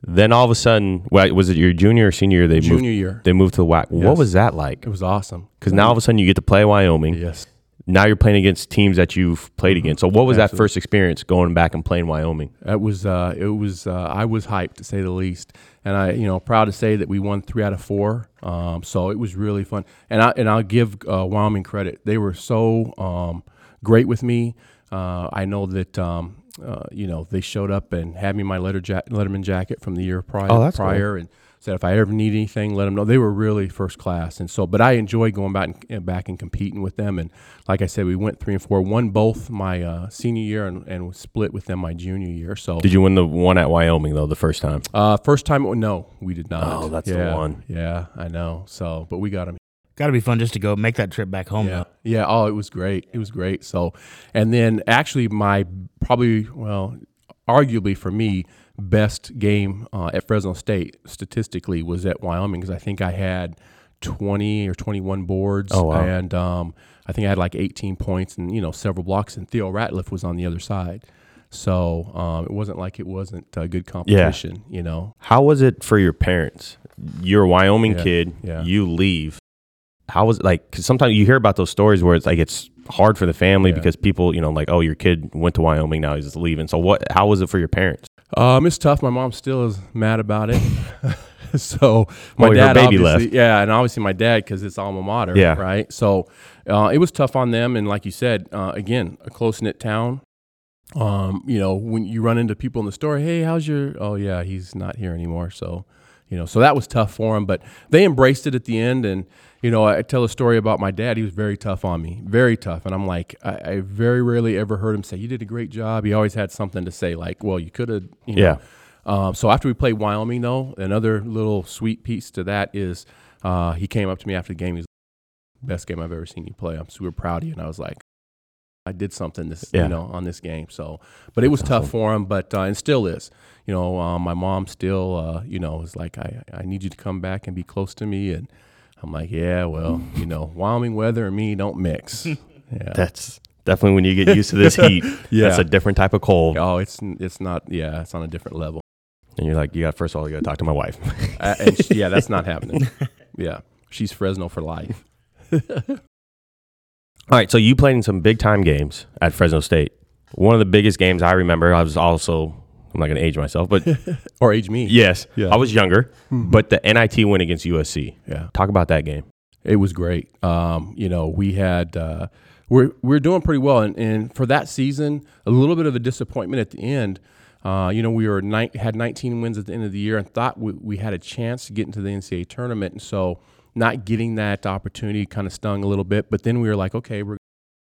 Then all of a sudden, well, was it your junior or senior? year They moved. Junior year. They moved to the WAC. What was that like? It was awesome. Because now all of a sudden you get to play Wyoming. Yes. Now you're playing against teams that you've played against. So what was that first experience going back and playing Wyoming? It was uh, it was uh, I was hyped to say the least, and I you know proud to say that we won three out of four. Um, so it was really fun, and I and I'll give uh, Wyoming credit. They were so um, great with me. Uh, I know that um, uh, you know they showed up and had me my letter ja- Letterman jacket from the year prior, Oh, that's cool. prior, and said if I ever need anything, let them know. They were really first class, and so but I enjoyed going back and, and back and competing with them. And like I said, we went three and four, won both my uh, senior year and, and split with them my junior year. So Did you win the one at Wyoming though the first time? uh, first time, no, we did not. Oh, that's the one. Yeah, I know. So, but we got him. Got to be fun just to go make that trip back home. Yeah, though. yeah. Oh, it was great. It was great. So, and then actually, my probably well, arguably for me, best game uh, at Fresno State statistically was at Wyoming because I think I had 20 or 21 boards. Oh, wow. And um, I think I had like 18 points and, you know, several blocks. And Theo Ratliff was on the other side. So um, it wasn't like it wasn't a good competition, you know. How was it for your parents? You're a Wyoming Yeah, kid. yeah. You leave. How was it like? Because sometimes you hear about those stories where it's like it's hard for the family Yeah. because people, you know, like, oh, your kid went to Wyoming, now he's leaving. So what? How was it for your parents? Um, it's tough. My mom still is mad about it. so my dad, baby obviously- left. yeah, and obviously my dad because it's alma mater, Yeah. right. So uh, it was tough on them, and like you said, uh, again, a close knit town. Um, you know, when you run into people in the store, hey, how's your? Oh yeah, he's not here anymore. So, you know, so that was tough for him, but they embraced it at the end, and you know, I tell a story about my dad. He was very tough on me, very tough. And I'm like, I, I very rarely ever heard him say, You did a great job. He always had something to say, like, Well, you could have, you know. Yeah. Um, so after we played Wyoming, though, another little sweet piece to that is uh, he came up to me after the game. He's like, Best game I've ever seen you play. I'm super proud of you. And I was like, I did something this, Yeah. you know, on this game. So, but it was tough for him, but uh, and still is. You know, um, my mom still, uh, you know, is like, I, I need you to come back and be close to me. And I'm like, yeah, well, you know, Wyoming weather and me don't mix. Yeah. That's definitely when you get used to this heat. Yeah. That's a different type of cold. oh, it's it's not. Yeah, it's on a different level. And you're like, you got first of all, you got to talk to my wife. Uh, and sh- yeah, that's not happening. Yeah, she's Fresno for life. All right, so you played in some big time games at Fresno State. One of the biggest games I remember, I was also, I'm not going to age myself, but Or age me. yes, Yeah. I was younger, but the NIT win against USC. Yeah. Talk about that game. It was great. Um, you know, we had uh, we're we're doing pretty well, and, and for that season, a little bit of a disappointment at the end. Uh, you know, we were ni- had 19 wins at the end of the year, and thought we, we had a chance to get into the NCAA tournament, and so not getting that opportunity kind of stung a little bit. But then we were like, okay, we're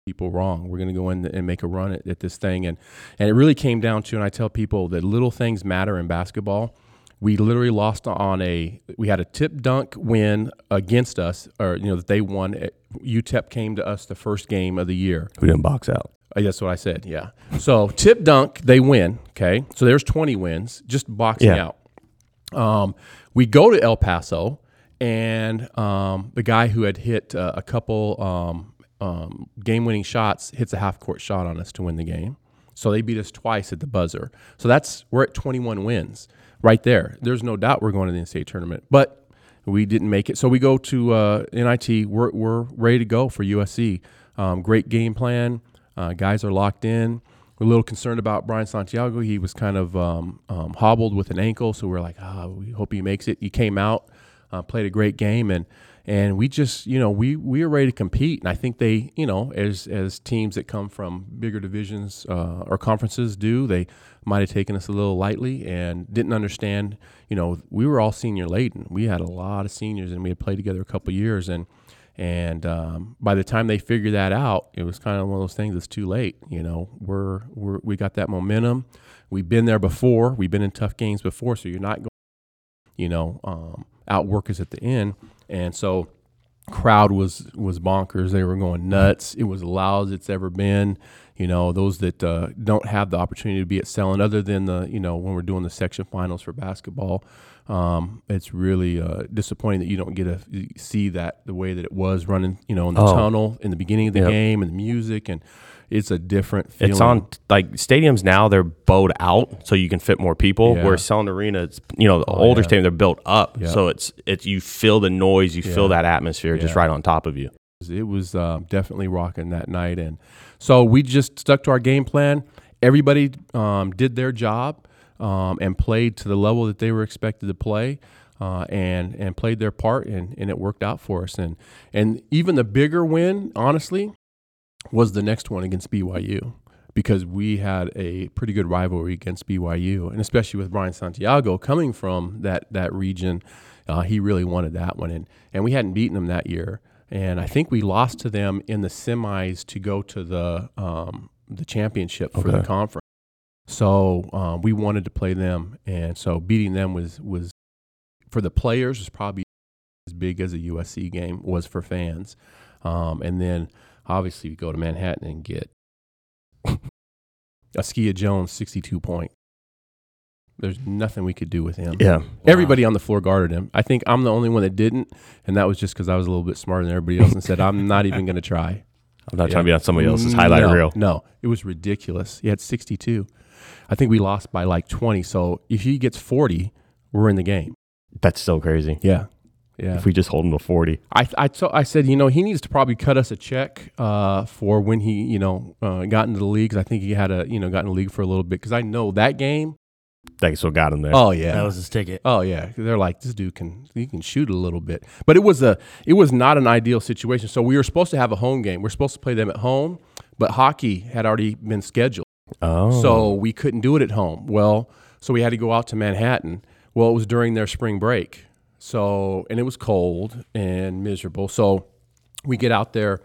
people wrong. We're going to go in and make a run at, at this thing, and and it really came down to, and I tell people that little things matter in basketball. We literally lost on a. We had a tip dunk win against us, or you know that they won. UTEP came to us the first game of the year. We didn't box out. Uh, That's what I said. Yeah. So tip dunk, they win. Okay. So there's 20 wins, just boxing Yeah. out. Um, we go to El Paso, and um, the guy who had hit uh, a couple um, um, game-winning shots hits a half-court shot on us to win the game. So they beat us twice at the buzzer. So that's we're at 21 wins right there. There's no doubt we're going to the NCAA tournament, but we didn't make it. So we go to uh, NIT. We're, we're ready to go for USC. Um, great game plan. Uh, guys are locked in. We're a little concerned about Brian Santiago. He was kind of um, um, hobbled with an ankle, so we're like, ah, we hope he makes it. He came out, uh, played a great game, and and we just, you know, we we are ready to compete. And I think they, you know, as as teams that come from bigger divisions uh, or conferences do, they might have taken us a little lightly and didn't understand. You know, we were all senior laden. We had a lot of seniors, and we had played together a couple years, and and um, by the time they figured that out, it was kind of one of those things. It's too late. You know, we're we're we got that momentum. We've been there before. We've been in tough games before. So you're not going, you know, um, outwork us at the end. And so, crowd was was bonkers. They were going nuts. It was loud as it's ever been. You know, those that uh, don't have the opportunity to be at Selland, other than the you know when we're doing the section finals for basketball, um, it's really uh, disappointing that you don't get to see that the way that it was running. You know, in the Oh. tunnel in the beginning of the Yep. game and the music, and it's a different. Feeling. It's on like stadiums now. They're bowed out so you can fit more people. Yeah. Where Selland Arena, it's you know the Oh, older yeah. stadium they're built up, Yeah. so it's it's you feel the noise, you feel that atmosphere just right on top of you. It was uh, definitely rocking that night, and so we just stuck to our game plan. Everybody um, did their job um, and played to the level that they were expected to play, uh, and and played their part, and, and it worked out for us. And and even the bigger win, honestly, was the next one against BYU because we had a pretty good rivalry against BYU, and especially with Brian Santiago coming from that that region, uh, he really wanted that one, and and we hadn't beaten him that year, and I think we lost to them in the semis to go to the um, the championship for the conference. So um, we wanted to play them, and so beating them was was for the players was probably as big as a USC game was for fans, um, and then obviously we go to Manhattan and get Askia Jones sixty two point. There's nothing we could do with him. Yeah. Everybody on the floor guarded him. I think I'm the only one that didn't, and that was just because I was a little bit smarter than everybody else and said, I'm not even going to try. I'm not trying to be on somebody else's highlight no, reel. No, it was ridiculous. He had 62. I think we lost by like 20. So if he gets 40, we're in the game. That's so crazy. Yeah. Yeah. If we just hold him to 40. I I, so I said, you know, he needs to probably cut us a check uh, for when he, you know, uh, got into the league. 'cause I think he had a, you know, got in the league for a little bit because I know that game. That's what got him there. Oh yeah, That was his ticket. Oh yeah, they're like this dude can he can shoot a little bit, but it was a it was not an ideal situation. So we were supposed to have a home game. We're supposed to play them at home, but hockey had already been scheduled, Oh. so we couldn't do it at home. Well, so we had to go out to Manhattan. Well, it was during their spring break, so and it was cold and miserable. So we get out there,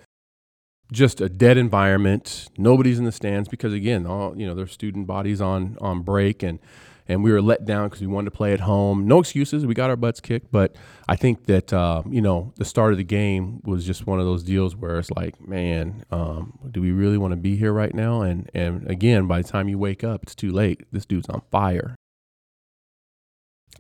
just a dead environment. Nobody's in the stands because again, all you know, there's student bodies on on break and and we were let down because we wanted to play at home. No excuses. We got our butts kicked, but I think that uh, you know the start of the game was just one of those deals where it's like, man, um, do we really want to be here right now? And and again, by the time you wake up, it's too late. This dude's on fire.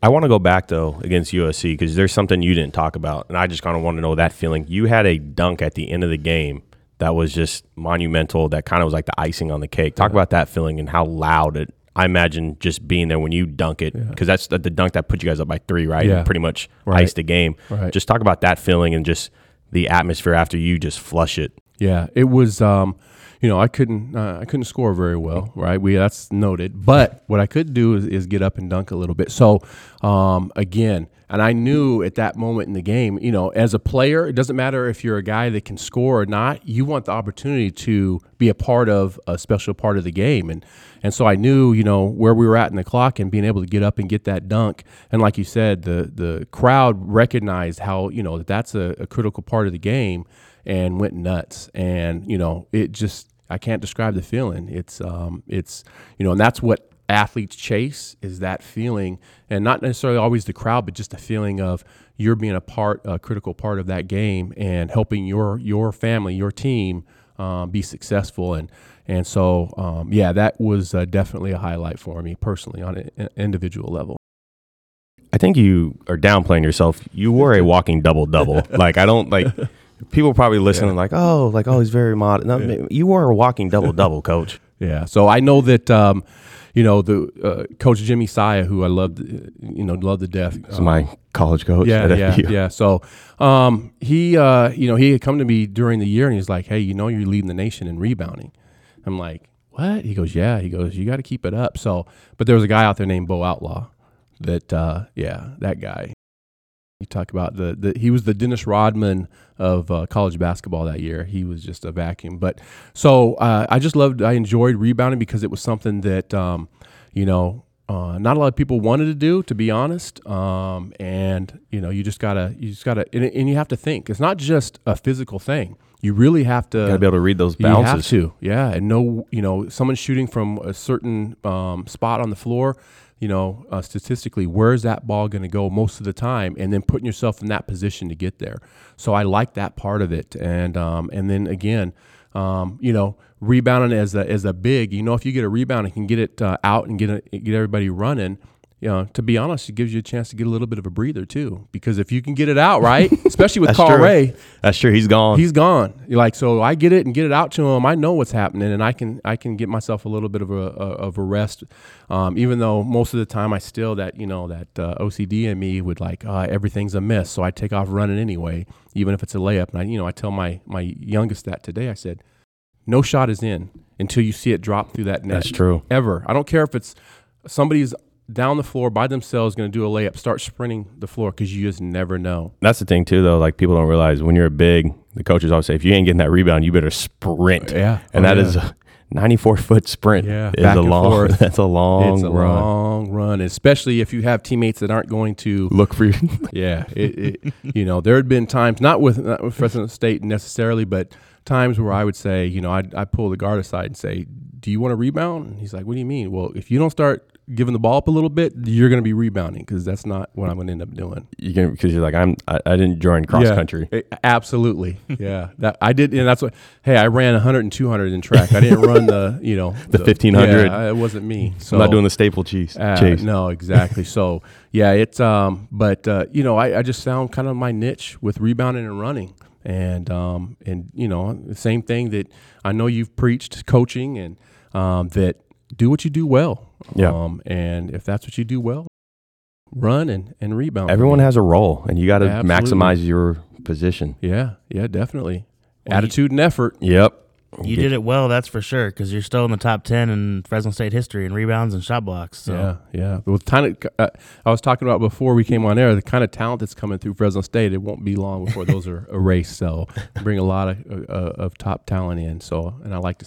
I want to go back though against USC because there's something you didn't talk about, and I just kind of want to know that feeling. You had a dunk at the end of the game that was just monumental. That kind of was like the icing on the cake. Talk about that feeling and how loud it. I imagine just being there when you dunk it because that's the, the dunk that put you guys up by three, right? Yeah. And pretty much Right. iced the game. Right. Just talk about that feeling and just the atmosphere after you just flush it. Yeah, it was. Um, you know, I couldn't. Uh, I couldn't score very well, right? We that's noted. But what I could do is, is get up and dunk a little bit. So, um, again, and I knew at that moment in the game, you know, as a player, it doesn't matter if you're a guy that can score or not. You want the opportunity to be a part of a special part of the game, and and so I knew, you know, where we were at in the clock and being able to get up and get that dunk. And like you said, the the crowd recognized how you know that that's a, a critical part of the game and went nuts. And you know, it just I can't describe the feeling. It's um, it's you know, and that's what athletes chase is that feeling, and not necessarily always the crowd, but just the feeling of you're being a part, a critical part of that game, and helping your your family, your team, um, be successful. And and so um, yeah, that was uh, definitely a highlight for me personally on an individual level. I think you are downplaying yourself. You were a walking double double. like I don't like people probably listening like oh like oh he's very modest. No, Yeah. You were a walking double double, coach. Yeah. So I know that, um, you know, the uh, coach Jimmy Saya, who I loved, uh, you know, loved to death. It's my college coach. Yeah, yeah, yeah. So, um, he, uh, you know, he had come to me during the year and he's like, "Hey, you know, you're leading the nation in rebounding." I'm like, "What?" He goes, "Yeah." He goes, "You got to keep it up." So, but there was a guy out there named Bo Outlaw. That, uh, yeah, that guy. You talk about the, the he was the Dennis Rodman of uh, college basketball that year. He was just a vacuum. But so uh, I just loved, I enjoyed rebounding because it was something that um, you know uh, not a lot of people wanted to do, to be honest. Um, and you know you just gotta you just gotta and, and you have to think. It's not just a physical thing. You really have to Gotta be able to read those you have bounces. to, yeah, and know you know someone shooting from a certain um, spot on the floor. You know, uh, statistically, where's that ball going to go most of the time, and then putting yourself in that position to get there. So I like that part of it, and um, and then again, um, you know, rebounding as a as a big. You know, if you get a rebound and can get it uh, out and get it, get everybody running. You know, to be honest, it gives you a chance to get a little bit of a breather too. Because if you can get it out right, especially with Carl true. Ray, That's true. He's gone. He's gone. You're like so, I get it and get it out to him. I know what's happening, and I can I can get myself a little bit of a, a of a rest. Um, even though most of the time I still that you know that uh, OCD in me would like uh, everything's a miss, so I take off running anyway, even if it's a layup. And I you know I tell my my youngest that today. I said, no shot is in until you see it drop through that net. That's true. Ever. I don't care if it's somebody's down the floor by themselves going to do a layup. Start sprinting the floor because you just never know. That's the thing too, though. Like people don't realize when you're a big, the coaches always say, if you ain't getting that rebound, you better sprint. Yeah. and Oh, that yeah. is a 94 foot sprint. Yeah, is back a and long. forth. That's a long it's a run. long run, especially if you have teammates that aren't going to. Look for you. Yeah, it, it, you know, there had been times not with not with Fresno State necessarily, but times where I would say, you know, I'd, I'd pull the guard aside and say, do you want to rebound? And he's like, what do you mean? Well, if you don't start giving the ball up a little bit, you're going to be rebounding because that's not what I'm going to end up doing. You can because you're like I'm. I, I didn't join cross Yeah, country. a- absolutely. yeah. That I did and that's what hey, I ran 100 and 200 in track. I didn't run the, you know, The 1500. Yeah, it wasn't me. So I'm not doing the staple cheese uh, chase. No, exactly. so yeah, it's um, but uh, you know, I, I just found kind of my niche with rebounding and running, and um, and you know, the same thing that I know you've preached, coaching, and um, that do what you do well. Yeah. Um, and if that's what you do well, run and and rebound. Everyone has a role, and you got to maximize your position. Yeah, yeah, definitely. Well, you- Attitude and effort. Yep. You did it well, that's for sure, because you're still in the top ten in Fresno State history in rebounds and shot blocks. So. Yeah, yeah. Well, kind of uh, I was talking about before we came on air, the kind of talent that's coming through Fresno State, it won't be long before those are erased. So bring a lot of uh, of top talent in. So, and I like to.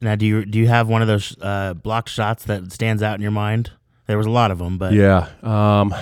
Now, do you do you have one of those uh, block shots that stands out in your mind? There was a lot of them, but Yeah, um,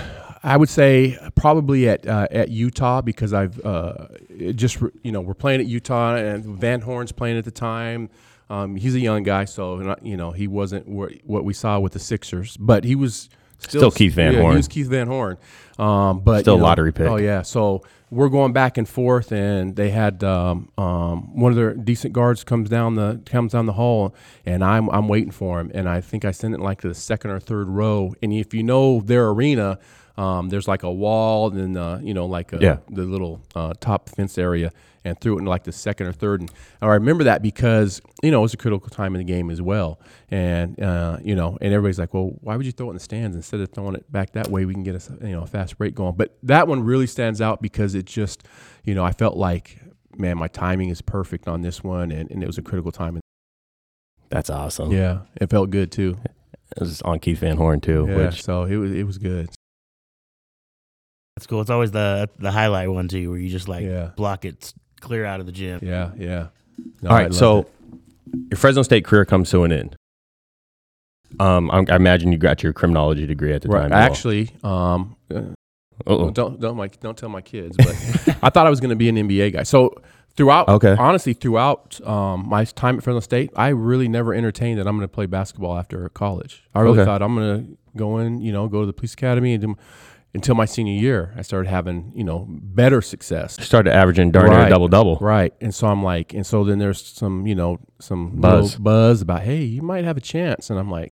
I would say probably at uh, at Utah because I've uh, just you know we're playing at Utah and Van Horn's playing at the time. Um, he's a young guy, so not- you know he wasn't wh- what we saw with the Sixers, but he was still, Still Keith Van yeah, Horn. He was Keith Van Horn, um, but Still you know- lottery pick. Oh yeah, so we're going back and forth, and they had um, um, one of their decent guards comes down the comes down the hall, and I'm I'm waiting for him, and I think I sent it like to the second or third row, and if you know their arena. Um, there's like a wall, and then uh, you know, like a, Yeah. the little uh, top fence area, and threw it in like the second or third. And I remember that because you know it was a critical time in the game as well. And uh, you know, and everybody's like, "Well, why would you throw it in the stands instead of throwing it back that way? We can get a you know a fast break going." But that one really stands out because it just, you know, I felt like, man, my timing is perfect on this one, and, and it was a critical time. That's awesome. Yeah, it felt good too. It was on Keith Van Horn too, Yeah, which so it was it was good. That's cool. It's always the the highlight one too, where you just like Yeah. block it clear out of the gym. Yeah, yeah. No, All I right, loved so it. your Fresno State career comes to an end. Um, I'm, I imagine you got your criminology degree at the Right. time. Actually, um, uh, Uh-oh. don't don't my don't tell my kids, but I thought I was going to be an NBA guy. So throughout, Okay. honestly, throughout um, my time at Fresno State, I really never entertained that I'm going to play basketball after college. I really Okay. thought I'm going to go in, you know, go to the police academy and do, until my senior year, I started having you know better success. started averaging darn near Right. double double. Right. And so I'm like, and so then there's some, you know, some Buzz. buzz about, hey, you might have a chance. And I'm like,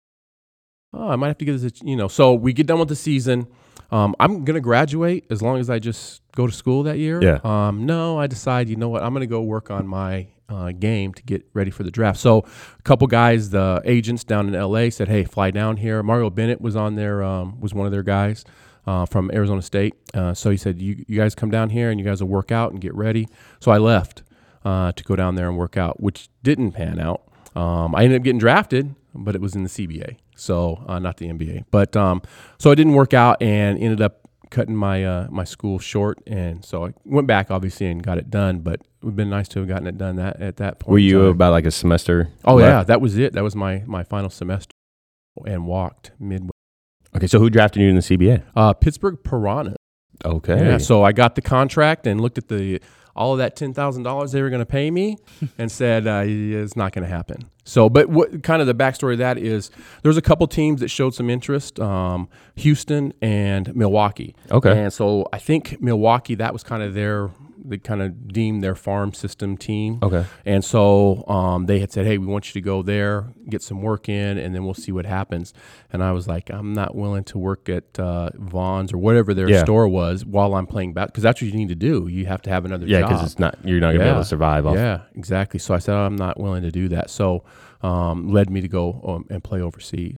oh, I might have to give this, a, ch-" you know. So we get done with the season. Um, I'm going to graduate as long as I just go to school that year. Yeah. Um, no, I decide, you know what, I'm going to go work on my uh, game to get ready for the draft. So a couple guys, the agents down in LA said, hey, fly down here. Mario Bennett was on there, um, was one of their guys. Uh, from Arizona State, uh, so he said, you, "You guys come down here and you guys will work out and get ready." So I left uh, to go down there and work out, which didn't pan out. Um, I ended up getting drafted, but it was in the CBA, so uh, not the NBA. But um, so I didn't work out, and ended up cutting my uh, my school short, and so I went back obviously and got it done. But it would have been nice to have gotten it done that at that point. Were you about like a semester? Oh left? yeah, that was it. That was my my final semester, and walked midway. Okay, so who drafted you in the CBA? Uh, Pittsburgh Piranha. Okay. Yeah, so I got the contract and looked at the all of that ten thousand dollars they were going to pay me, and said uh, it's not going to happen. So, but what kind of the backstory of that is there's a couple teams that showed some interest, um, Houston and Milwaukee. Okay. and so I think Milwaukee that was kind of their they kind of deemed their farm system team. Okay. And so um, they had said, "Hey, we want you to go there, get some work in, and then we'll see what happens." And I was like, "I'm not willing to work at uh, Vaughn's or whatever their Yeah. store was while I'm playing basketball because that's what you need to do. You have to have another Yeah, job." because it's not you're not gonna be able to survive off. yeah, exactly. So I said, "I'm not willing to do that." So um, led me to go um, and play overseas.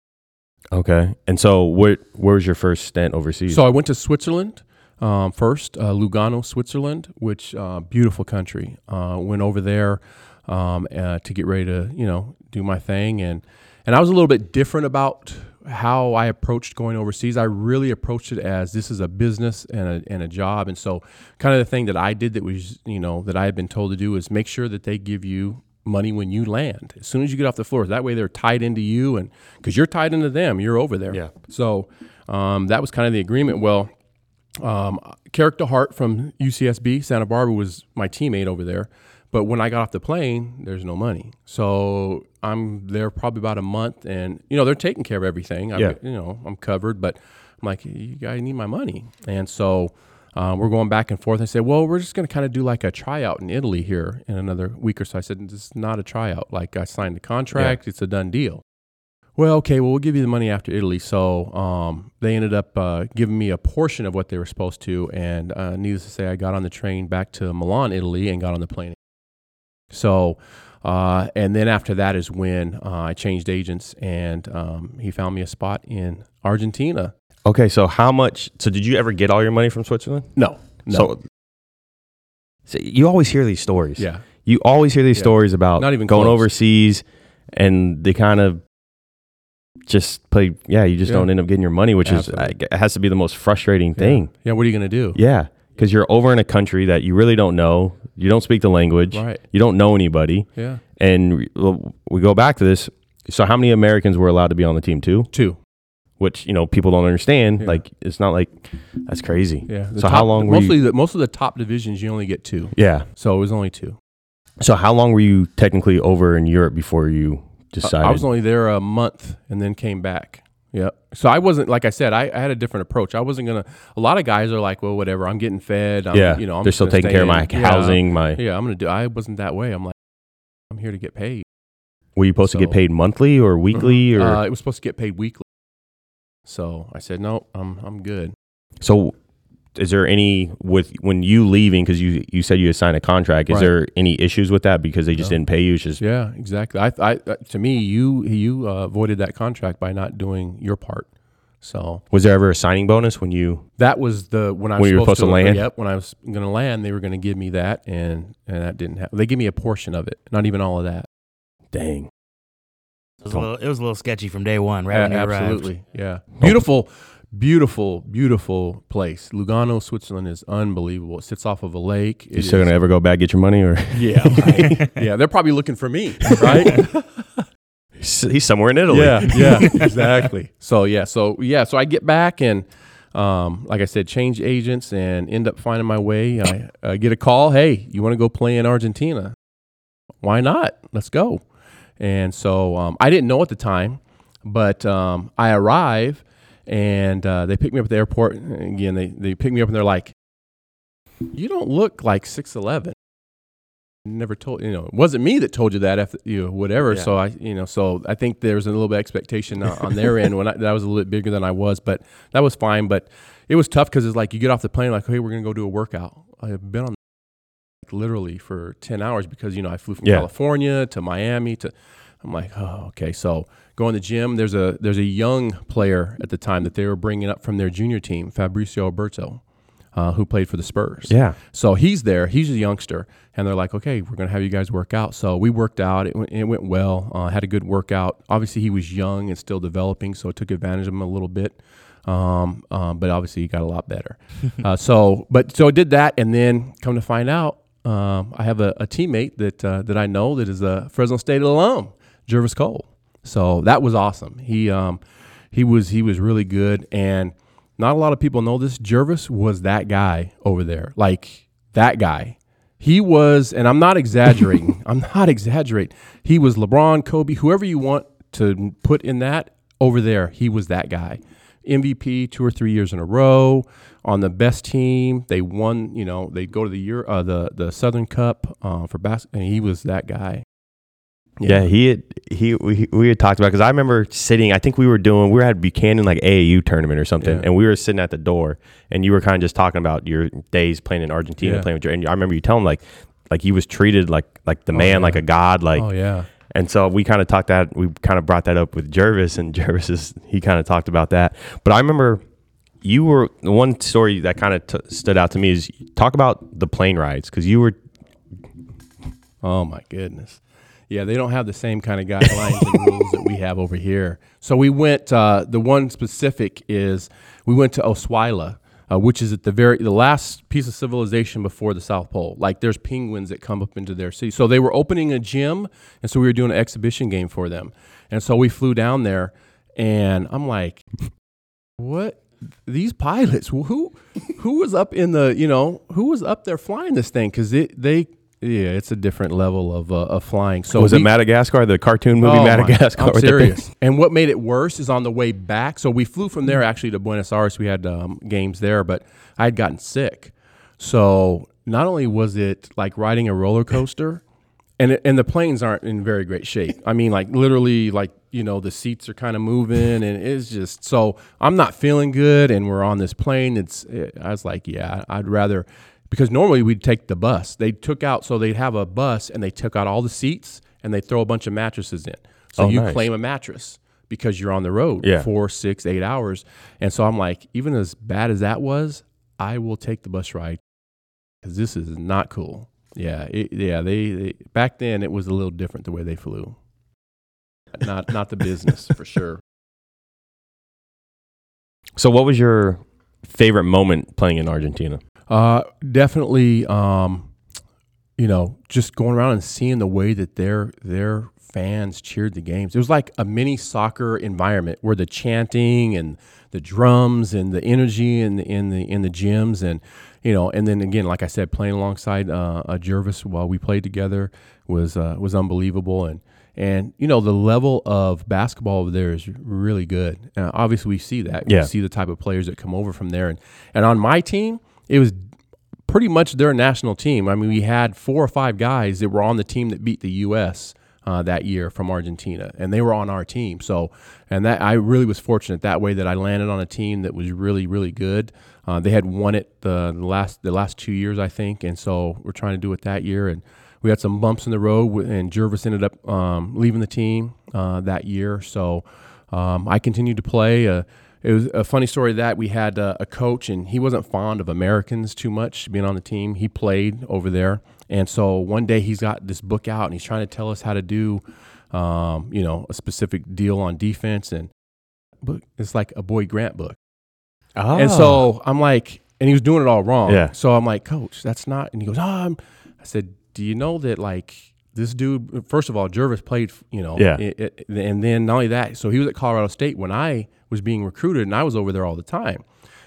Okay. And so where where was your first stint overseas? So I went to Switzerland um, first, uh, Lugano, Switzerland, which uh, beautiful country. Uh, went over there um, uh, to get ready to you know do my thing, and and I was a little bit different about how I approached going overseas. I really approached it as this is a business and a, and a job, and so kind of the thing that I did that was you know that I had been told to do is make sure that they give you money when you land as soon as you get off the floor that way they're tied into you and because you're tied into them you're over there Yeah. so um, that was kind of the agreement well um, Carrick DeHart from UCSB Santa Barbara was my teammate over there, But when I got off the plane, there's no money. So I'm there probably about a month, and you know they're taking care of everything. I'm, Yeah. you know I'm covered, but I'm like, you guys need my money, and so. Uh, we're going back and forth. I said, "Well, we're just going to kind of do like a tryout in Italy here in another week or so." I said, "This is not a tryout. Like I signed the contract; it's a done deal." Well, okay, well, we'll give you the money after Italy. So um, they ended up uh, giving me a portion of what they were supposed to. And uh, needless to say, I got on the train back to Milan, Italy, and got on the plane. So, uh, and then after that is when uh, I changed agents, and um, he found me a spot in Argentina. Okay, so how much? So did you ever get all your money from Switzerland? No, no, So, so you always hear these stories. yeah, You always hear these Yeah. stories about Not even going close. overseas, and they kind of just play. Yeah, you just Yeah. don't end up getting your money, which Absolutely. is it has to be the most frustrating thing. yeah. What are you gonna do? Yeah, because you're over in a country that you really don't know. You don't speak the language. Right. You don't know anybody, Yeah, and we- we go back to this. So, how many Americans were allowed to be on the team too? two. Which you know people don't understand. Yeah. Like it's not like that's crazy. Yeah. The So top- how long were you- Mostly, the, most of the top divisions, you only get two. Yeah. So it was only two. So how long were you technically over in Europe before you decided? I was only there a month and then came back. Yep. So I wasn't like I said. I, I had a different approach. I wasn't gonna. A lot of guys are like, well, whatever. I'm getting fed. I'm, yeah, You know, I'm they're still taking care of my in. Yeah. housing. My Yeah, I'm gonna do. I wasn't that way. I'm like, I'm here to get paid. were you supposed to get paid monthly or weekly or Uh, it was supposed to get paid weekly. So I said, no, I'm I'm good. so? Is there any with when you leaving because you you said you had signed a contract? Is Right. there any issues with that because they just No. didn't pay you? It's just Yeah, exactly. I, I uh, to me, you you uh, avoided that contract by not doing your part. So was there ever a signing bonus when you? that was the when I was When you were supposed to land? Yep, when I was going to land, they were going to give me that, and and that didn't happen. They gave me a portion of it, not even all of that. Dang. It was, a little, it was a little sketchy from day one, right? A- when you arrived. absolutely, yeah. Beautiful, beautiful, beautiful place. Lugano, Switzerland is unbelievable. It sits off of a lake. You It still is- gonna ever go back get your money or yeah, right. yeah. They're probably looking for me, right? he's somewhere in Italy? Yeah, yeah, exactly. So yeah, so yeah, so I get back and um, like I said, change agents and end up finding my way. I uh, get a call. Hey, you want to go play in Argentina? Why not? Let's go. And so um, I didn't know at the time, but um, I arrive and uh, they pick me up at the airport. Again, they they pick me up and they're like, "You don't look like six eleven never told you know it wasn't me that told you that after you know, whatever Yeah. so i you know so i think there's a little bit of expectation on, on their end when I, that I was a little bit bigger than i was but that was fine but it was tough because it's like you get off the plane like hey we're gonna go do a workout i've been on literally for 10 hours because you know i flew from Yeah. california to miami to i'm like oh okay so going to the gym there's a there's a young player at the time that they were bringing up from their junior team fabricio oberto uh, who played for the spurs Yeah. so he's there. He's a youngster, and they're like, "Okay, we're gonna have you guys work out." So we worked out. It went, it went well. Uh, had a good workout. Obviously, he was young and still developing, so it took advantage of him a little bit. Um, um, but obviously, he got a lot better. uh, so, but so I did that, and then come to find out, um, I have a, a teammate that uh, that I know that is a Fresno State alum, Jervis Cole. So that was awesome. He um, he was he was really good and not a lot of people know this. Jervis was that guy over there, like that guy. He was, and I'm not exaggerating. I'm not exaggerating. He was LeBron, Kobe, whoever you want to put in that over there. He was that guy. MVP two or three years in a row on the best team. They won. You know, they go to the year uh, the the Southern Cup uh, for basketball, and he was that guy. Yeah, he had he we, we had talked about because I remember sitting. I think we were doing we were at Buchanan like AAU tournament or something, Yeah. and we were sitting at the door, and you were kind of just talking about your days playing in Argentina, Yeah. playing with. Jer- And I remember you telling like like he was treated like like the Oh, man, like a god, like. oh yeah, And so we kind of talked that we kind of brought that up with Jervis, and Jervis is he kind of talked about that. But I remember you were the one story that kind of t- stood out to me is talk about the plane rides because you were Oh my goodness. Yeah, they don't have the same kind of guidelines and rules that we have over here. So we went. Uh, the one specific is we went to Ushuaia, uh, which is at the very the last piece of civilization before the South Pole. Like there's penguins that come up into their sea. So they were opening a gym, and so we were doing an exhibition game for them. And so we flew down there, and I'm like, what? These pilots, who who was up in the you know who was up there flying this thing? Because they yeah, it's a different level of uh, of flying. So was we- it Madagascar, the cartoon movie Oh, my- Madagascar? I'm serious. And what made it worse is on the way back. So we flew from there actually to Buenos Aires. We had um, games there, but I had gotten sick. So not only was it like riding a roller coaster, and it, and the planes aren't in very great shape. I mean, like literally, like you know, the seats are kind of moving, and it's just so I'm not feeling good. And we're on this plane. It's I was like, yeah, I'd rather because normally we'd take the bus. They took out so they'd have a bus and they took out all the seats and they throw a bunch of mattresses in. So Oh, you nice. claim a mattress because you're on the road Yeah. four, six, eight hours. And so I'm like, even as bad as that was, I will take the bus ride because this is not cool. Yeah, it, yeah. They, they back then it was a little different the way they flew. Not not the business for sure. So, what was your favorite moment playing in Argentina? Uh, definitely. Um, you know, just going around and seeing the way that their their fans cheered the games. It was like a mini soccer environment where the chanting and the drums and the energy in the in the in the gyms and you know, and then again, like I said, playing alongside uh, uh, Jervis while we played together was uh, was unbelievable and. And you know the level of basketball over there is really good. Uh, obviously, we see that. Yeah. We see the type of players that come over from there. And and on my team, it was pretty much their national team. I mean, we had four or five guys that were on the team that beat the U.S. Uh, that year from Argentina, and they were on our team. So, and that I really was fortunate that way that I landed on a team that was really, really good. Uh, they had won it the, the last the last two years, I think, and so we're trying to do it that year. And we had some bumps in the road, and Jervis ended up um, leaving the team uh, that year. So um, I continued to play. It was a funny story that we had uh, a coach, and he wasn't fond of Americans too much being on the team. He played over there, and so one day he's got this book out, and he's trying to tell us how to do, um, you know, a specific deal on defense, and book it's like a Boyd Grant book. And so I'm like, and he was doing it all wrong. Yeah. So I'm like, Coach, that's not. And he goes, oh, I'm, I said, do you know that like this dude? First of all, Jervis played, you know, Yeah. it- it- and then not only that, so he was at Colorado State when I was being recruited, and I was over there all the time.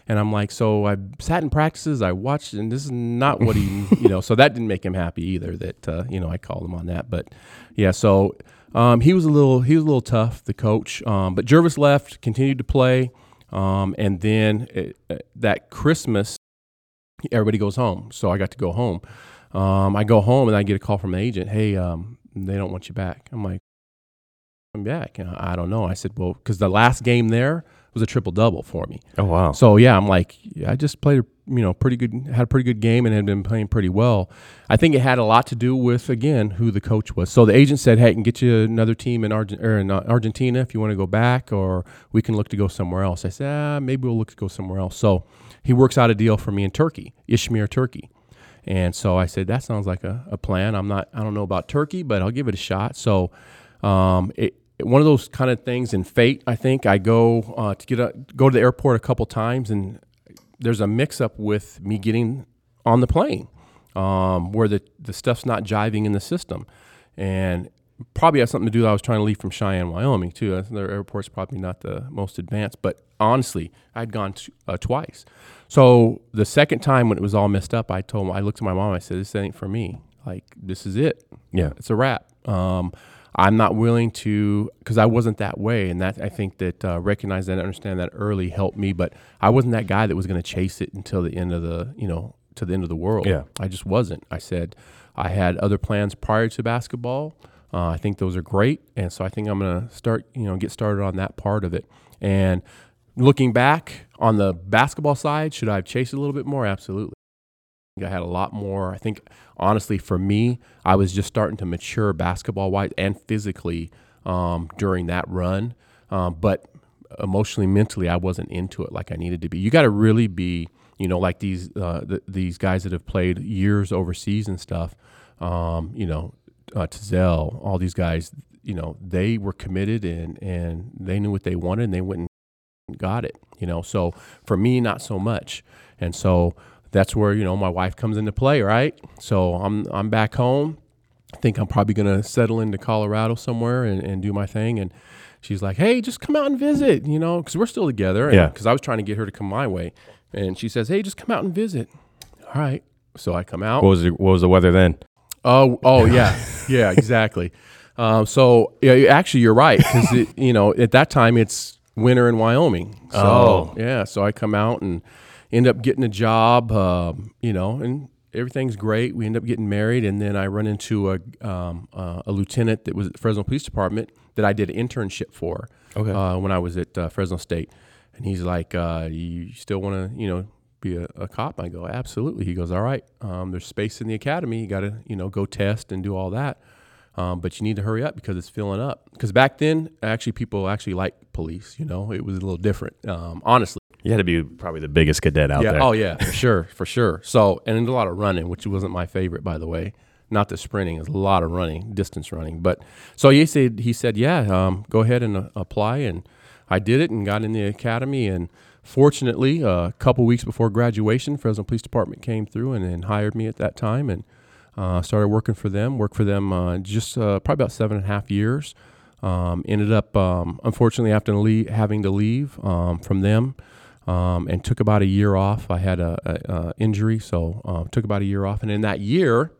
And I'm like, so I sat in practices, I watched, and this is not what he, you know, so that didn't make him happy either. That uh, you know, I called him on that, but yeah, so um, he was a little, he was a little tough, the coach. Um, but Jervis left, continued to play, um, and then it, uh, that Christmas, everybody goes home, so I got to go home. Um, I go home and I get a call from the agent. Hey, um, they don't want you back. I'm like, I'm back. And I I don't know. I said, well, because the last game there was a triple double for me. oh wow, So yeah, I'm like, yeah, I just played, a, you know, pretty good, had a pretty good game, and had been playing pretty well. I think it had a lot to do with again who the coach was. So the agent said, hey, I can get you another team in, Argent- or in Argentina if you want to go back, or we can look to go somewhere else. I said, ah, maybe we'll look to go somewhere else. So he works out a deal for me in Turkey, Izmir, Turkey. And so I said, that sounds like a, a plan. I'm not, I don't know about Turkey, but I'll give it a shot. So um, it, one of those kind of things in fate, I think I go uh, to get a, go to the airport a couple times and there's a mix up with me getting on the plane um, where the, the stuff's not jiving in the system. And probably has something to do with I was trying to leave from Cheyenne, Wyoming, too. Their airport's probably not the most advanced, but honestly, I'd gone t- uh, twice. So the second time when it was all messed up, I told I looked at my mom. I said, "This ain't for me. Like this is it. yeah, It's a wrap." Um, I'm not willing to because I wasn't that way, and that I think that uh, recognize that, and understand that early helped me. But I wasn't that guy that was going to chase it until the end of the you know to the end of the world. Yeah. I just wasn't. I said I had other plans prior to basketball. Uh, I think those are great, and so I think I'm going to start you know get started on that part of it. And looking back on the basketball side, should I have chased it a little bit more? Absolutely. I had a lot more. I think honestly, for me, I was just starting to mature basketball wise and physically um, during that run. Um, but emotionally, mentally, I wasn't into it like I needed to be. You got to really be, you know, like these uh, th- these guys that have played years overseas and stuff. Um, you know, uh, Tazell, all these guys. You know, they were committed and and they knew what they wanted and they went got it. You know, so for me, not so much. And so that's where you know my wife comes into play, right? So I'm I'm back home. I think I'm probably gonna settle into Colorado somewhere and, and do my thing. And she's like, "Hey, just come out and visit," you know, because we're still together. Yeah. Because I was trying to get her to come my way, and she says, "Hey, just come out and visit." All right. So I come out. what was the, what was the weather then? Oh, oh yeah, yeah, exactly. Um, so yeah, actually, you're right because you know at that time it's winter in Wyoming. So, Oh. yeah. So I come out and end up getting a job. Um, you know, and everything's great. We end up getting married, and then I run into a um, uh, a lieutenant that was at the Fresno Police Department that I did an internship for. Okay. Uh, when I was at uh, Fresno State, and he's like, uh, "You still want to, you know?" Be a, a cop? I go, absolutely. He goes, all right. Um, there's space in the academy. You got to, you know, go test and do all that. Um, but you need to hurry up because it's filling up. Because back then, actually, people actually liked police. You know, it was a little different. Um, honestly, You had to be probably the biggest cadet out yeah. there. Oh yeah, for sure, for sure. So and a lot of running, which wasn't my favorite, by the way. Not the sprinting, it's a lot of running, distance running. But so he said, he said, yeah, um, go ahead and uh, apply, and I did it and got in the academy. And fortunately, uh, a couple weeks before graduation, Fresno Police Department came through and, and hired me at that time, and uh, started working for them. Worked for them uh, just uh, probably about seven and a half years. Um, ended up, um, unfortunately, having to leave, having to leave um, from them, um, and took about a year off. I had a, a, a injury, so uh, took about a year off. And in that year,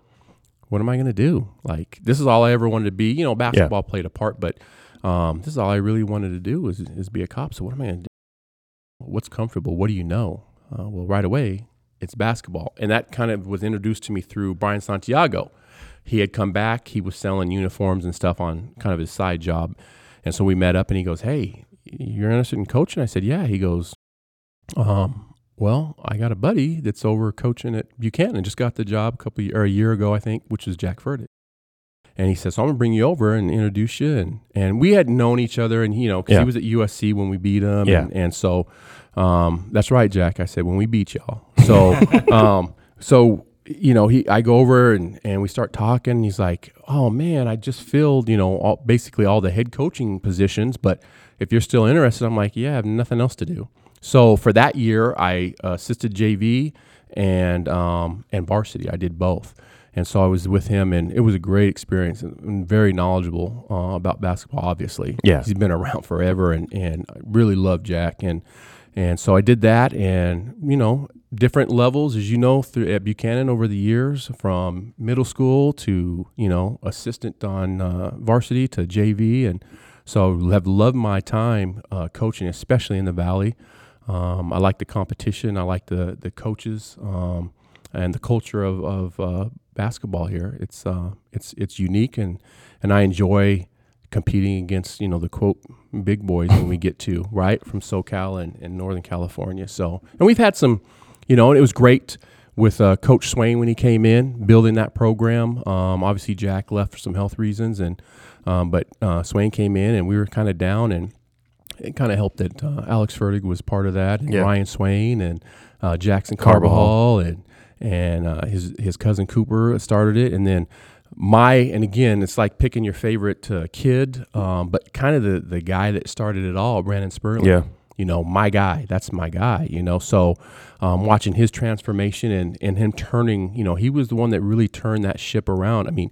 what am I going to do? Like this is all I ever wanted to be. You know, basketball played a part, but um, this is all I really wanted to do is is be a cop. So what am I going to do? What's comfortable? What do you know? Uh, well, right away, it's basketball, and that kind of was introduced to me through Brian Santiago. He had come back. He was selling uniforms and stuff on kind of his side job, and so we met up. And he goes, "Hey, you're interested in coaching?" I said, "Yeah." He goes, um, well, I got a buddy that's over coaching at Buchanan. Just got the job a couple or a year ago, I think, which was Jack Furtick. And he says, so I'm gonna bring you over and introduce you. And and we had known each other, and you know, because Yeah. he was at USC when we beat him. Yeah. And, and so, um, that's right, Jack. I said when we beat y'all. So, um, so you know, he I go over and and we start talking. He's like, oh man, I just filled you know all, basically all the head coaching positions, but if you're still interested, I'm like, yeah, I have nothing else to do. So for that year, I assisted JV and um, and varsity. I did both, and so I was with him, and it was a great experience and, and very knowledgeable uh, about basketball. Obviously, Yeah. he's been around forever, and and I really love Jack, and and so I did that, and you know different levels, as you know, through at Buchanan over the years, from middle school to you know assistant on uh, varsity to JV, and so have loved my time uh, coaching, especially in the Valley. Um, I like the competition. I like the the coaches um, and the culture of, of uh, basketball here. It's uh, it's it's unique and and I enjoy competing against you know the quote big boys when we get to right from SoCal and, and Northern California. So and we've had some, you know, and it was great with uh, Coach Swain when he came in building that program. Um, obviously Jack left for some health reasons and um, but uh, Swain came in and we were kind of down and it kind of helped that uh, Alex Fertig was part of that, and Yeah. Ryan Swain and uh, Jackson Carbajal. Carbajal, and and uh, his his cousin Cooper started it, and then my and again it's like picking your favorite uh, kid, um, but kind of the the guy that started it all, Brandon Sperling. Yeah. You know, my guy, that's my guy, you know. So um, watching his transformation and, and him turning, you know, he was the one that really turned that ship around. I mean,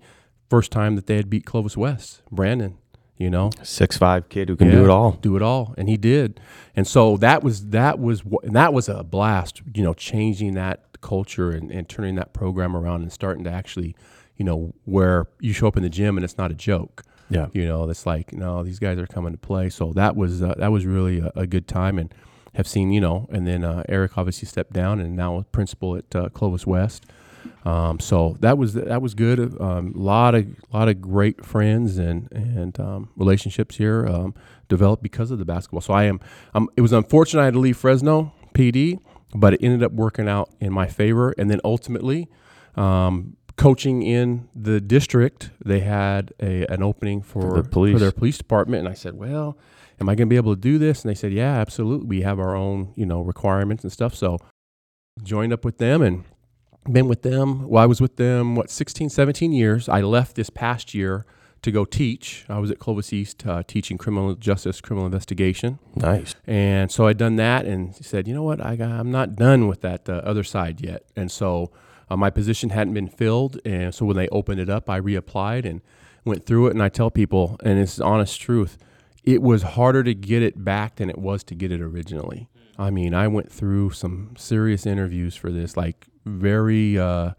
first time that they had beat Clovis West, Brandon, you know, Six five kid who can do it all. do it all, and he did. And so that was that was and that was a blast. You know, changing that culture and, and turning that program around and starting to actually, you know, where you show up in the gym and it's not a joke. Yeah. You know, it's like no, these guys are coming to play. So that was uh, that was really a, a good time, and have seen you know, and then uh, Eric obviously stepped down and now a principal at uh, Clovis West. Um, so that was that was good. A um, lot of lot of great friends and and um, relationships here um, developed because of the basketball. So I am. Um, it was unfortunate I had to leave Fresno PD, but it ended up working out in my favor. And then ultimately, um, coaching in the district, they had a an opening for, the police. for their police department, and I said, well. Am I going to be able to do this? And they said, "Yeah, absolutely. We have our own, you know, requirements and stuff." So, joined up with them and been with them. Well, I was with them, what, 16, 17 years. I left this past year to go teach. I was at Clovis East uh, teaching criminal justice, criminal investigation. Nice. And so I'd done that and said, you know what, I I'm not done with that uh, other side yet. And so uh, my position hadn't been filled. And so when they opened it up, I reapplied and went through it. And I tell people, and it's honest truth, it was harder to get it back than it was to get it originally. I mean, I went through some serious interviews for this, like very, uh,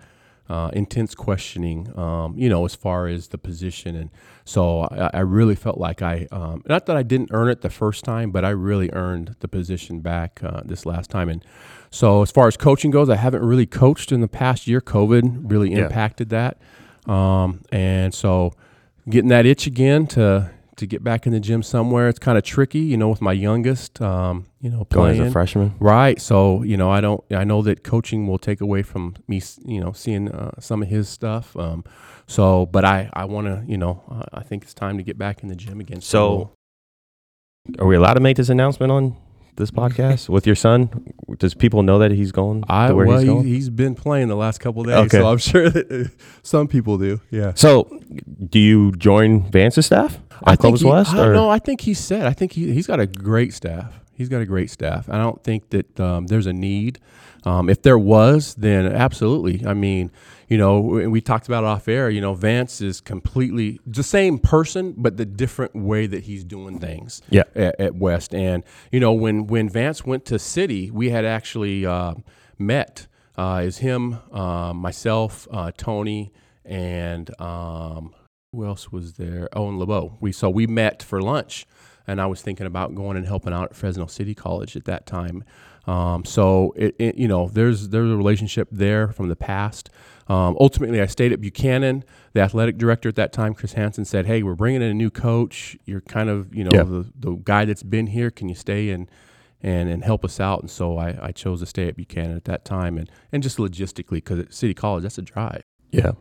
uh, intense questioning, um, you know, as far as the position. And so I, I really felt like I, um, not that I didn't earn it the first time, but I really earned the position back uh, this last time. And so as far as coaching goes, I haven't really coached in the past year. COVID really Yeah. impacted that. Um, and so getting that itch again to, to get back in the gym somewhere, it's kind of tricky, you know, with my youngest, um, you know, Going playing. as a freshman. Right. So, you know, I don't, I know that coaching will take away from me, you know, seeing uh, some of his stuff. Um, so, but I, I want to, you know, I think it's time to get back in the gym again. So, are we allowed to make this announcement on this podcast with your son? Does people know that he's going I, where well, he's he, going? he's been playing the last couple of days, Okay. so I'm sure that uh, some people do. Yeah. so, do you join Vance's staff I think he, West? I don't or- know. I think he said. I think he he's got a great staff. He's got a great staff. I don't think that um, there's a need. Um, if there was, then absolutely. I mean, you know, we we talked about it off air. You know, Vance is completely the same person, but the different way that he's doing things. Yeah. At, at West, and you know, when when Vance went to City, we had actually uh, met. Uh, is him, uh, myself, uh, Tony, and um, who else was there? Oh, and LeBeau. We so we met for lunch, and I was thinking about going and helping out at Fresno City College at that time. Um, so it, it, you know, there's there's a relationship there from the past. Um, ultimately, I stayed at Buchanan. The athletic director at that time, Chris Hansen, said, "Hey, we're bringing in a new coach. You're kind of you know Yeah. the, the guy that's been here. Can you stay and and and help us out?" And so I, I chose to stay at Buchanan at that time, and and just logistically because at City College that's a drive. yeah.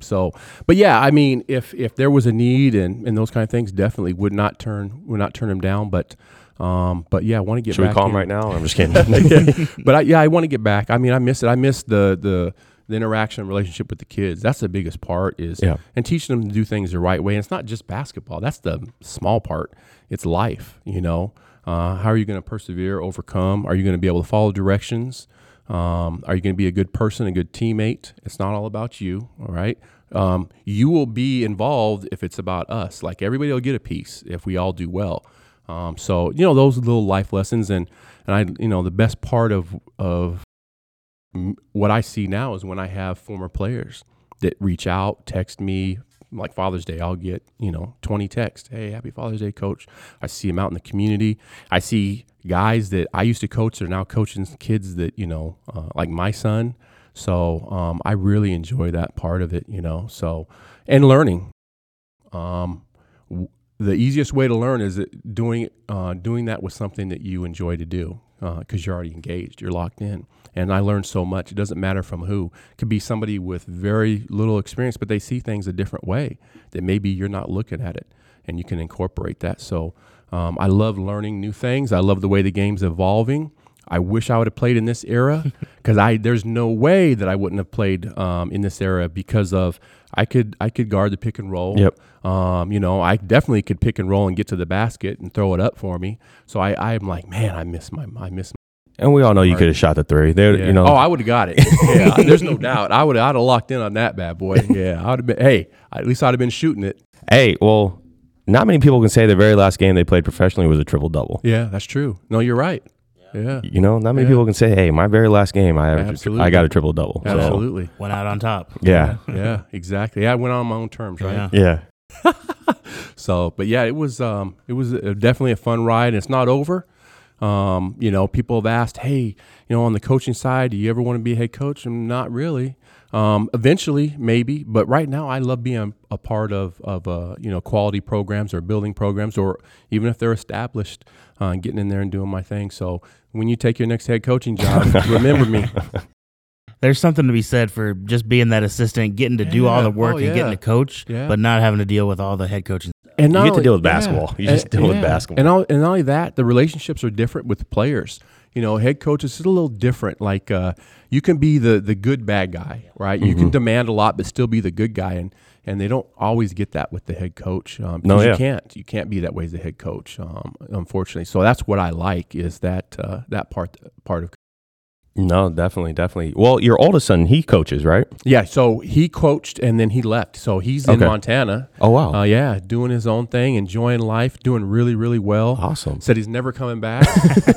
So, but yeah, I mean, if if there was a need and, and those kind of things, definitely would not turn would not turn him down. But, um, but yeah, I want to get Should we back. call him right now? I'm just kidding. Yeah. But I, yeah, I want to get back. I mean, I miss it. I miss the the the interaction and relationship with the kids. That's the biggest part is Yeah. and teaching them to do things the right way. And it's not just basketball. That's the small part. It's life. You know, uh, how are you going to persevere, overcome? Are you going to be able to follow directions? Um, are you going to be a good person, a good teammate? It's not all about you. All right. Um, you will be involved if it's about us. Like everybody will get a piece if we all do well. Um, so you know those little life lessons, and and I you know the best part of of what I see now is when I have former players that reach out, text me. Like Father's Day, I'll get you know 20 texts. Hey, Happy Father's Day, Coach. I see them out in the community. I see guys that I used to coach that are now coaching kids that you know, uh, like my son. So um, I really enjoy that part of it, you know. So and learning. Um, w- the easiest way to learn is doing uh, doing that with something that you enjoy to do because you're already engaged, you're locked in. And I learned so much. It doesn't matter from who. It could be somebody with very little experience, but they see things a different way that maybe you're not looking at it, and you can incorporate that. So um, I love learning new things. I love the way the game's evolving. I wish I would have played in this era because I there's no way that I wouldn't have played um, in this era because of I could I could guard the pick and roll. Yep. Um, you know, I definitely could pick and roll and get to the basket and throw it up for me. So I I'm like, man, I miss my I miss. and we all know you could have shot the three. There, Yeah. you know. oh, I would have got it. yeah, there's no doubt. I would I'd have locked in on that bad boy. Yeah, I would have been. Hey, at least I'd have been shooting it. hey, well, not many people can say the very last game they played professionally was a triple double. Yeah, that's true. No, you're right. Yeah, You know, not many Yeah. people can say, "Hey, my very last game, I Absolutely. I got a triple double." So, absolutely. Went out on top. yeah, Yeah, exactly. Yeah, I went on my own terms, right? Yeah. yeah. So, but yeah, it was um, it was uh definitely a fun ride. And it's not over. Um, you know, people have asked, hey, you know, on the coaching side, do you ever want to be a head coach? And not really. Um, eventually, maybe, but right now, I love being a part of of uh, you know quality programs or building programs, or even if they're established, uh, getting in there and doing my thing. So when you take your next head coaching job, remember me. There's something to be said for just being that assistant, getting to do all the work Oh, and getting yeah. to coach, Yeah. but not having to deal with all the head coaching. And You not get to deal with basketball. You just deal with basketball. And, all, and not only that, the relationships are different with players. You know, head coaches is a little different. Like uh, you can be the the good bad guy, right? You Mm-hmm. can demand a lot, but still be the good guy, and and they don't always get that with the head coach. Um, No, yeah. you can't. You can't be that way as a head coach, um, unfortunately. So that's what I like is that uh, that part part of No, definitely, definitely. Well, your oldest son, he coaches, right? yeah. So he coached and then he left. So he's in Okay. Montana. Oh wow, Uh, yeah, doing his own thing, enjoying life, doing really really well. awesome. said he's never coming back.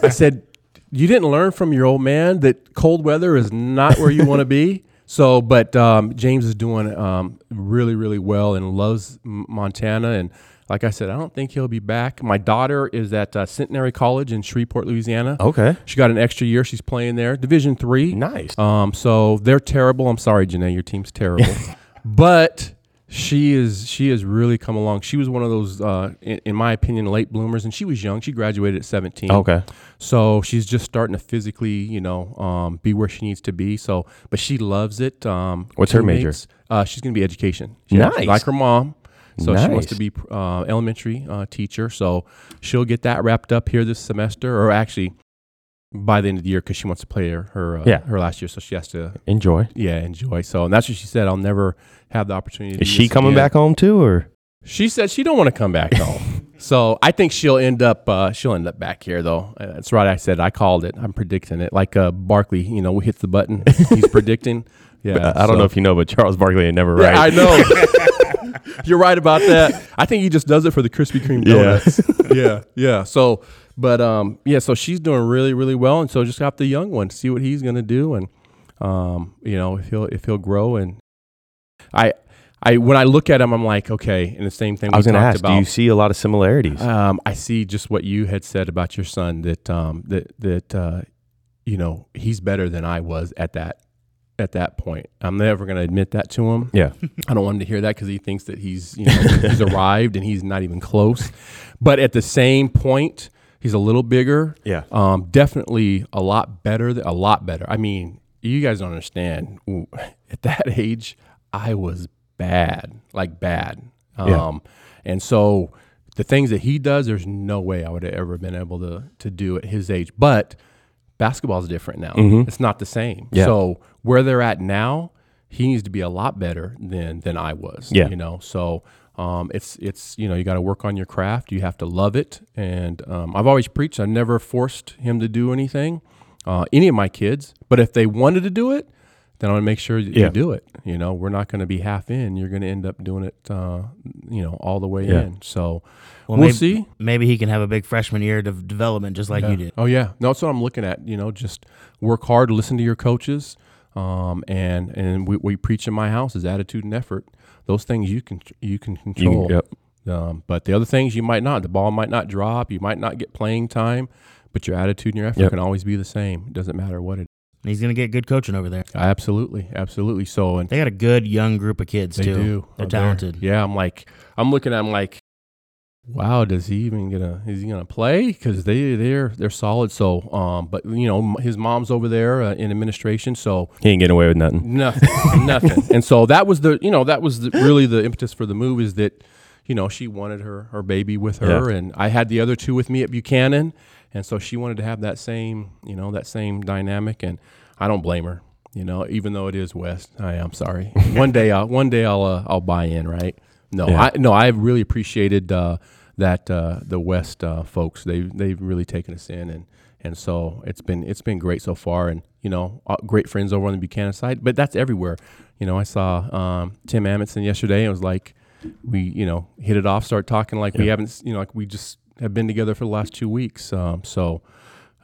I said, You didn't learn from your old man that cold weather is not where you want to be? So, but um, James is doing um, really, really well and loves M- Montana. And like I said, I don't think he'll be back. My daughter is at uh, Centenary College in Shreveport, Louisiana. Okay. She got an extra year. She's playing there, Division three. Nice. Um, so they're terrible. I'm sorry, Janae, your team's terrible. but she is she has really come along. She was one of those, uh, in, in my opinion, late bloomers, and she was young. She graduated at 17. Okay. So she's just starting to physically, you know, um, be where she needs to be. So, but she loves it. Um, What's her major? Uh, she's going to be education. She Nice. like her mom. So she wants to be uh, elementary uh, teacher. So she'll get that wrapped up here this semester, or actually by the end of the year, because she wants to play her her, uh, Yeah. her last year. So she has to Enjoy. yeah enjoy. So and that's what she said. I'll never have the opportunity. Is she coming again. back home too, or She said she don't want to come back home. so I think she'll end up uh, she'll end up back here though. Uh, That's right. I said I called it. I'm predicting it. Like uh, Barkley, you know, we hit the button. He's predicting. Yeah. I don't so- know if you know, but Charles Barkley ain't never Yeah, right. I know. You're right about that. I think he just does it for the Krispy Kreme Yeah. donuts. Yeah. yeah. So, but um, yeah. So she's doing really, really well, and so just got the young one, see what he's gonna do, and um, you know, if he'll if he'll grow, and I, I when I look at him, I'm like, okay, and the same thing I was we going to ask, about. do you see a lot of similarities? Um, I see just what you had said about your son that um, that that uh, you know he's better than I was at that at that point. I'm never going to admit that to him. yeah. I don't want him to hear that because he thinks that he's you know he's arrived and he's not even close. But at the same point, he's a little bigger. Yeah. Um, definitely a lot better. th- A lot better. I mean, you guys don't understand. Ooh, At that age, I was bad, like bad. Um, Yeah. and so the things that he does, there's no way I would have ever been able to to do at his age. But basketball is different now. It's not the same. Mm-hmm. Yeah. So where they're at now, he needs to be a lot better than than I was. Yeah. You know, so um, it's it's you know you got to work on your craft. You have to love it. And um, I've always preached. I never forced him to do anything, uh, any of my kids. But if they wanted to do it, then I want to make sure that Yeah. you do it. You know, we're not going to be half in. You're going to end up doing it. Uh, you know, all the way Yeah. in. So Well, we'll maybe, see. Maybe he can have a big freshman year of development just like Yeah. you did. Oh yeah, no, that's what I'm looking at. You know, just work hard, listen to your coaches, um, and and we, we preach in my house is attitude and effort. Those things you can you can You, control. yep. Um, but the other things you might not. The ball might not drop. You might not get playing time, but your attitude and your effort Yep. can always be the same. It doesn't matter what it. And he's gonna get good coaching over there. Absolutely, absolutely. So and They got a good young group of kids they too. do. They're Uh, talented. Yeah, I'm like I'm looking at. I'm like, wow. Does he even gonna is he gonna play? Because they they're they're solid. So um, but you know his mom's over there uh, in administration. So He ain't getting away with nothing. Nothing, nothing. And so that was the, you know, that was the, really the impetus for the move is that, you know, she wanted her her baby with her, and I had the other two with me at Buchanan, and so she wanted to have that same, you know, that same dynamic, and I don't blame her, you know, even though it is West. I am sorry. one day, I'll, one day I'll uh, I'll buy in, right? No, Yeah. I no, I really appreciated uh, that uh, the West uh, folks. They they've really taken us in, and and so it's been it's been great so far, and you know, uh, great friends over on the Buchanan side. But that's everywhere. You know, I saw um, Tim Amundsen yesterday. and It was like we you know hit it off, start talking like we haven't you know like we just have been together for the last two weeks. Um, so.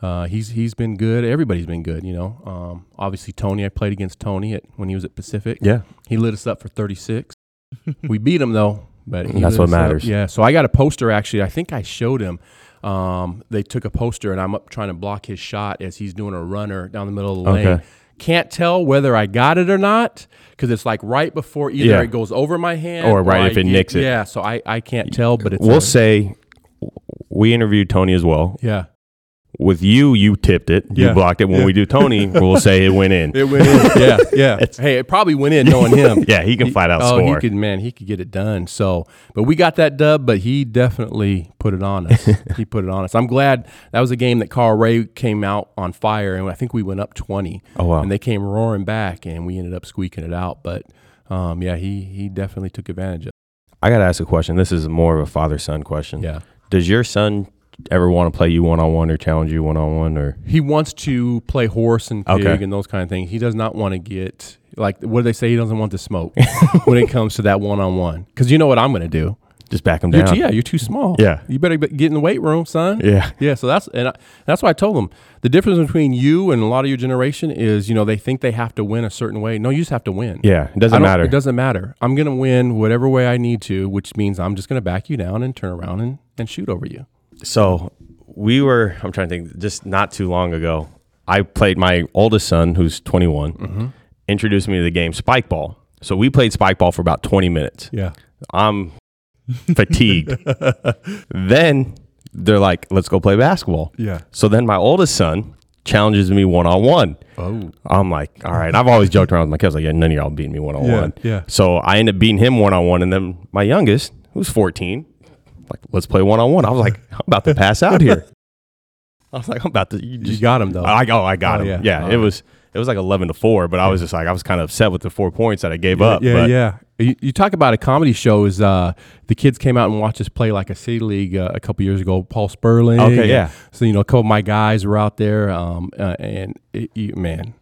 Uh, he's he's been good. Everybody's been good, you know. Um, obviously, Tony. I played against Tony at, when he was at Pacific. Yeah. He lit us up for 36. we beat him though, but he That's what us up. matters. Yeah. So I got a poster actually. I think I showed him. Um, they took a poster and I'm up trying to block his shot as he's doing a runner down the middle of the lane. Okay. Can't tell whether I got it or not because it's like right before either Yeah. it goes over my hand Or right if I it nicks it. Yeah. So I, I can't tell, but it's We'll a- say we interviewed Tony as well. yeah. With you, you tipped it. You Yeah. blocked it. When Yeah. we do Tony, we'll say it went in. It went in. yeah. Yeah. hey, it probably went in knowing him. Yeah, he can flat out oh, score. he could, man, he could get it done. So, but we got that dub, but he definitely put it on us. he put it on us. I'm glad that was a game that Carl Ray came out on fire, and I think we went up 20. Oh, wow. And they came roaring back, and we ended up squeaking it out. But um, yeah, he he definitely took advantage of. I got to ask a question. This is more of a father son question. Yeah, Does your son ever want to play you one on one or challenge you one on one or? he wants to play horse and pig Okay. and those kind of things. He does not want to get like what do they say? He doesn't want the smoke when it comes to that one on one. Because you know what I'm going to do. Just back them You're down. too, yeah, you're too small. Yeah. you better get in the weight room, son. Yeah. Yeah, so that's and I, that's why I told them the difference between you and a lot of your generation is you know they think they have to win a certain way. No, you just have to win. Yeah, it doesn't matter. It doesn't matter. I'm gonna win whatever way I need to, which means I'm just gonna back you down and turn around and, and shoot over you. So we were, I'm trying to think, just not too long ago, I played my oldest son, who's 21, Mm-hmm. introduced me to the game Spike Ball. So we played Spike Ball for about 20 minutes. Yeah. I'm fatigued. then they're like, let's go play basketball. Yeah. So then my oldest son challenges me one on one. Oh. I'm like, all right. I've always joked around with my kids, like, yeah, none of y'all beating me one on one. yeah. So I end up beating him one on one. And then my youngest, who's 14, like, let's play one on one. I was like, I'm about to pass out here. I was like, I'm about to. You You just, got him though. I go, I got Oh, him. yeah. Yeah, it right. was it was like 11 to four, but I was just like, I was kind of upset with the four points that I gave yeah, up. Yeah, but yeah. You, you talk about a comedy show. Is uh, the kids came out and watched us play like a city league uh, a couple years ago? Paul Sperling. Okay, yeah. So you know, a couple of my guys were out there, um, uh, and it, you, man,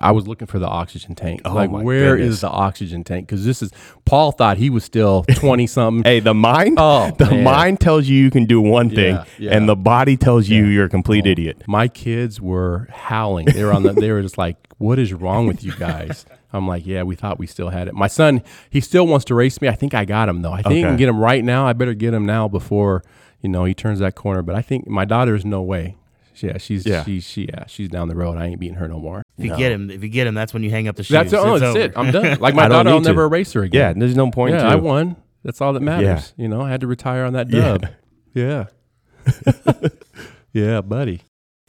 I was looking for the oxygen tank. Oh, like, where is goodness. the oxygen tank? Because this is Paul thought he was still twenty something. Hey, the mind, Oh, the man. mind tells you you can do one thing, Yeah, yeah. and the body tells you Yeah. you're a complete Oh, idiot. My kids were howling. They were on the. They were just like, "What is wrong with you guys?" I'm like, "Yeah, we thought we still had it." My son, he still wants to race me. I think I got him though. I think I can get him right now. I better get him now before you know he turns that corner. But I think my daughter's no way. Yeah, she's Yeah. she she yeah she's down the road. I ain't beating her no more. If you No. get him, if you get him, that's when you hang up the shoes. That's oh, It's that's it. I'm done. Like my daughter, I'll need to. never erase her Yeah, again. there's no point. yeah, to I won. That's all that matters. Yeah. You know, I had to retire on that Yeah. dub. Yeah. yeah, buddy.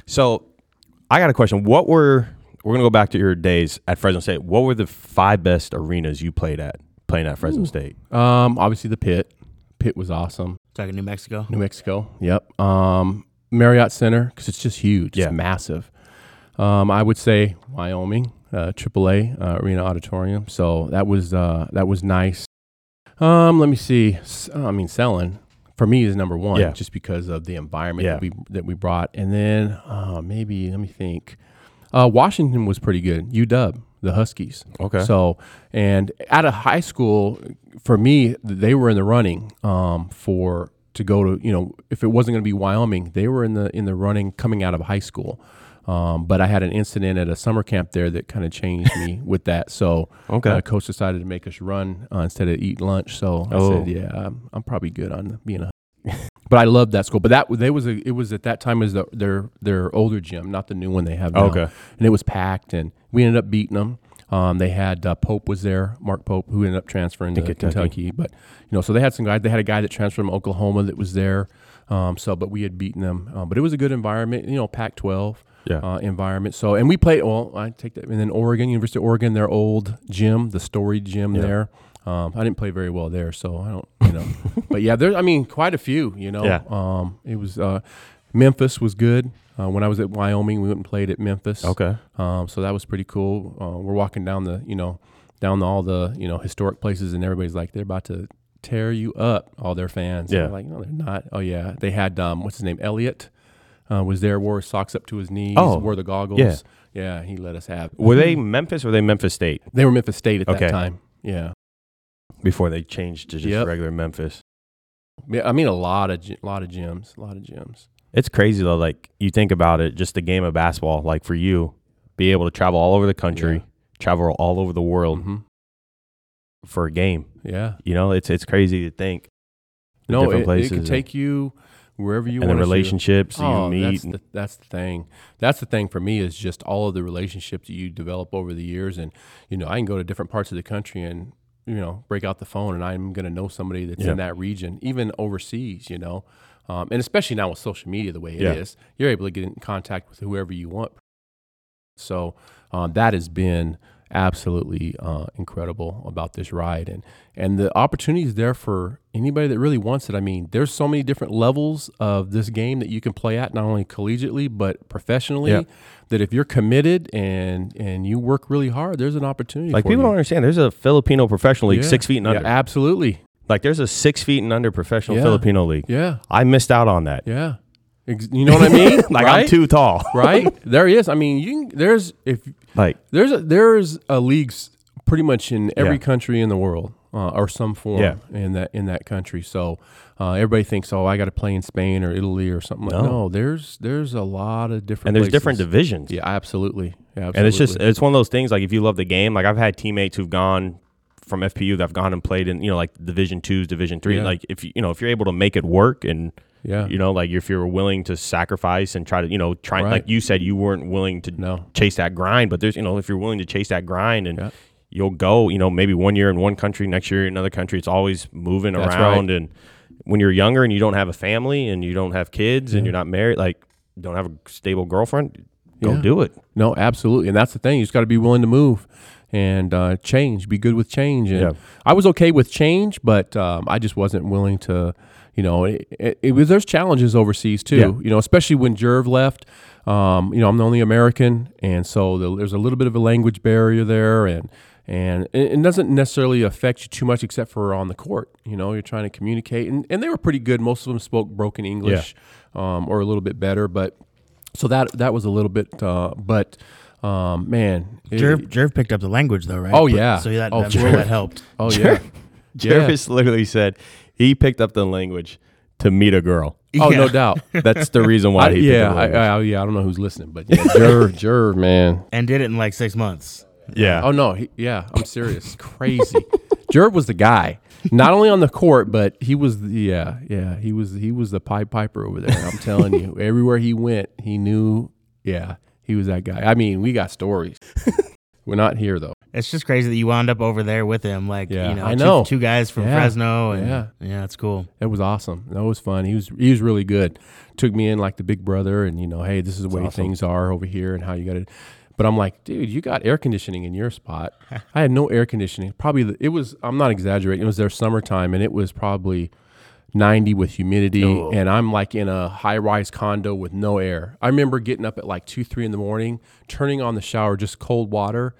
So, I got a question. What were we're gonna go back to your days at Fresno State? What were the five best arenas you played at playing at Fresno Ooh. State? Um, obviously the pit. Pit was awesome. Talking New Mexico. New Mexico. Yep. Um, Marriott Center because it's just huge. Yeah. It's massive. Um, I would say Wyoming, uh, AAA uh, Arena Auditorium. So that was uh, that was nice. Um, let me see. S- I mean, Selland for me is number one, Yeah. just because of the environment Yeah. that we that we brought. And then uh, maybe let me think. Uh, Washington was pretty good. UW, the Huskies. Okay. So, and out of high school, for me, they were in the running um, for to go to you know if it wasn't going to be Wyoming, they were in the in the running coming out of high school. Um, but I had an incident at a summer camp there that kind of changed me with that. So, Okay. uh, coach decided to make us run uh, instead of eat lunch. So I Oh. said, "Yeah, I'm, I'm probably good on being a." but I loved that school. But that they was a, it was at that time was the, their their older gym, not the new one they have now Okay. and it was packed, and we ended up beating them. Um, they had uh, Pope was there, Mark Pope, who ended up transferring to To Kentucky. Kentucky. But you know, so they had some guys. They had a guy that transferred from Oklahoma that was there. Um, so, but we had beaten them. Um, but it was a good environment. You know, Pac-12 Yeah. uh, environment. So, and we played. Well, I take that, and then Oregon, University of Oregon, their old gym, the storied gym Yeah. there. Um, I didn't play very well there, so I don't, you know. but yeah, there. I mean, quite a few. You know. Yeah. Um, it was uh, Memphis was good. Uh, when I was at Wyoming, we went and played at Memphis. okay. Um, so that was pretty cool. Uh, we're walking down the, you know, down all the, you know, historic places, and everybody's like, they're about to tear you up. All their fans. Yeah. Like, no, they're not. Oh yeah, they had um, what's his name, Elliot, uh, was there, wore socks up to his knees, Oh, wore the goggles. yeah. yeah, he let us have. Were they Memphis or were they Memphis State They were Memphis State at Okay. that time. Yeah. Before they changed to just Yep. regular Memphis? Yeah, I mean a lot of gy- lot of gyms, a lot of gyms. It's crazy though. Like you think about it, just the game of basketball. Like for you, be able to travel all over the country, Yeah. travel all over the world hmm for a game. Yeah. You know, it's it's crazy to think. No, different it, places it can take you wherever you and the want. relationships that Oh, you meet. That's the, that's the thing. That's the thing for me is just all of the relationships that you develop over the years. And, you know, I can go to different parts of the country and, you know, break out the phone and I'm going to know somebody that's Yeah. in that region, even overseas, you know. Um, and especially now with social media the way it is, Yeah. you're able to get in contact with whoever you want. So um, that has been absolutely uh, incredible about this ride, and and the opportunity is there for anybody that really wants it. I mean, there's so many different levels of this game that you can play at, not only collegiately but professionally. Yeah. That if you're committed and and you work really hard, there's an opportunity. like people you. don't understand. There's a Filipino professional league Yeah. six feet and Yeah, under. absolutely. like there's a six feet and under professional Yeah. Filipino league. Yeah, I missed out on that. yeah. You know what I mean? Like right? I'm too tall. right. There is. I mean, you can, there's if like There's a, there's a leagues pretty much in every Yeah. country in the world. uh, or some form Yeah. in that in that country. So uh, everybody thinks, oh, I got to play in Spain or Italy or something. like No. No, there's there's a lot of different and there's places. different divisions. Yeah, absolutely. Yeah, absolutely. And it's just it's one of those things like if you love the game, like I've had teammates who've gone from FPU that have gone and played in you know like Division twos, Division three. Yeah. Like if you you know if you're able to make it work and yeah, you know like if you're willing to sacrifice and try to you know try Right. like you said you weren't willing to no, chase that grind, but there's you know if you're willing to chase that grind and Yeah. you'll go you know maybe one year in one country, next year in another country. It's always moving That's around and when you're younger and you don't have a family and you don't have kids and you're not married, like don't have a stable girlfriend, go Yeah. do it. no, absolutely. And that's the thing. You just got to be willing to move and uh, change. Be good with change. And Yeah. I was okay with change, but um, I just wasn't willing to. You know, it, it, it was there's challenges overseas too. Yeah. You know, especially when Jerv left. Um, you know, I'm the only American, and so the, there's a little bit of a language barrier there, and and it, it doesn't necessarily affect you too much, except for on the court. You know, you're trying to communicate, and, and they were pretty good. Most of them spoke broken English, um, or a little bit better, but so that that was a little bit. Uh, but um, man, Jerv, Jerv picked up the language though, right? Oh, But- yeah. So that, Oh, I'm sure that helped. oh yeah, Jervis literally said he picked up the language to meet a girl. Oh, no doubt. That's the reason why I, he yeah, picked up the I, language. I, yeah. I don't know who's listening, but yeah, Jerv, Jerv, man. And did it in like six months. yeah. Oh no, he, yeah, I'm serious. Crazy. Jerv was the guy. Not only on the court, but he was the yeah, yeah, he was he was the pied piper over there. I'm telling you. Everywhere he went, he knew yeah, he was that guy. I mean, we got stories. We're not here though. It's just crazy that you wound up over there with him. Like, Yeah, you know, I two- know. Two, guys from Yeah. Fresno. And Yeah. yeah. it's cool. It was awesome. That was fun. He was he was really good. Took me in like the big brother, and you know, hey, this is the way awesome. things are over here, and how you got it. But I'm like, dude, you got air conditioning in your spot. I had no air conditioning. Probably the, it was. I'm not exaggerating. It was their summertime, and it was probably 90 with humidity, Oh. and I'm like in a high rise condo with no air. I remember getting up at like two, three in the morning, turning on the shower, just cold water,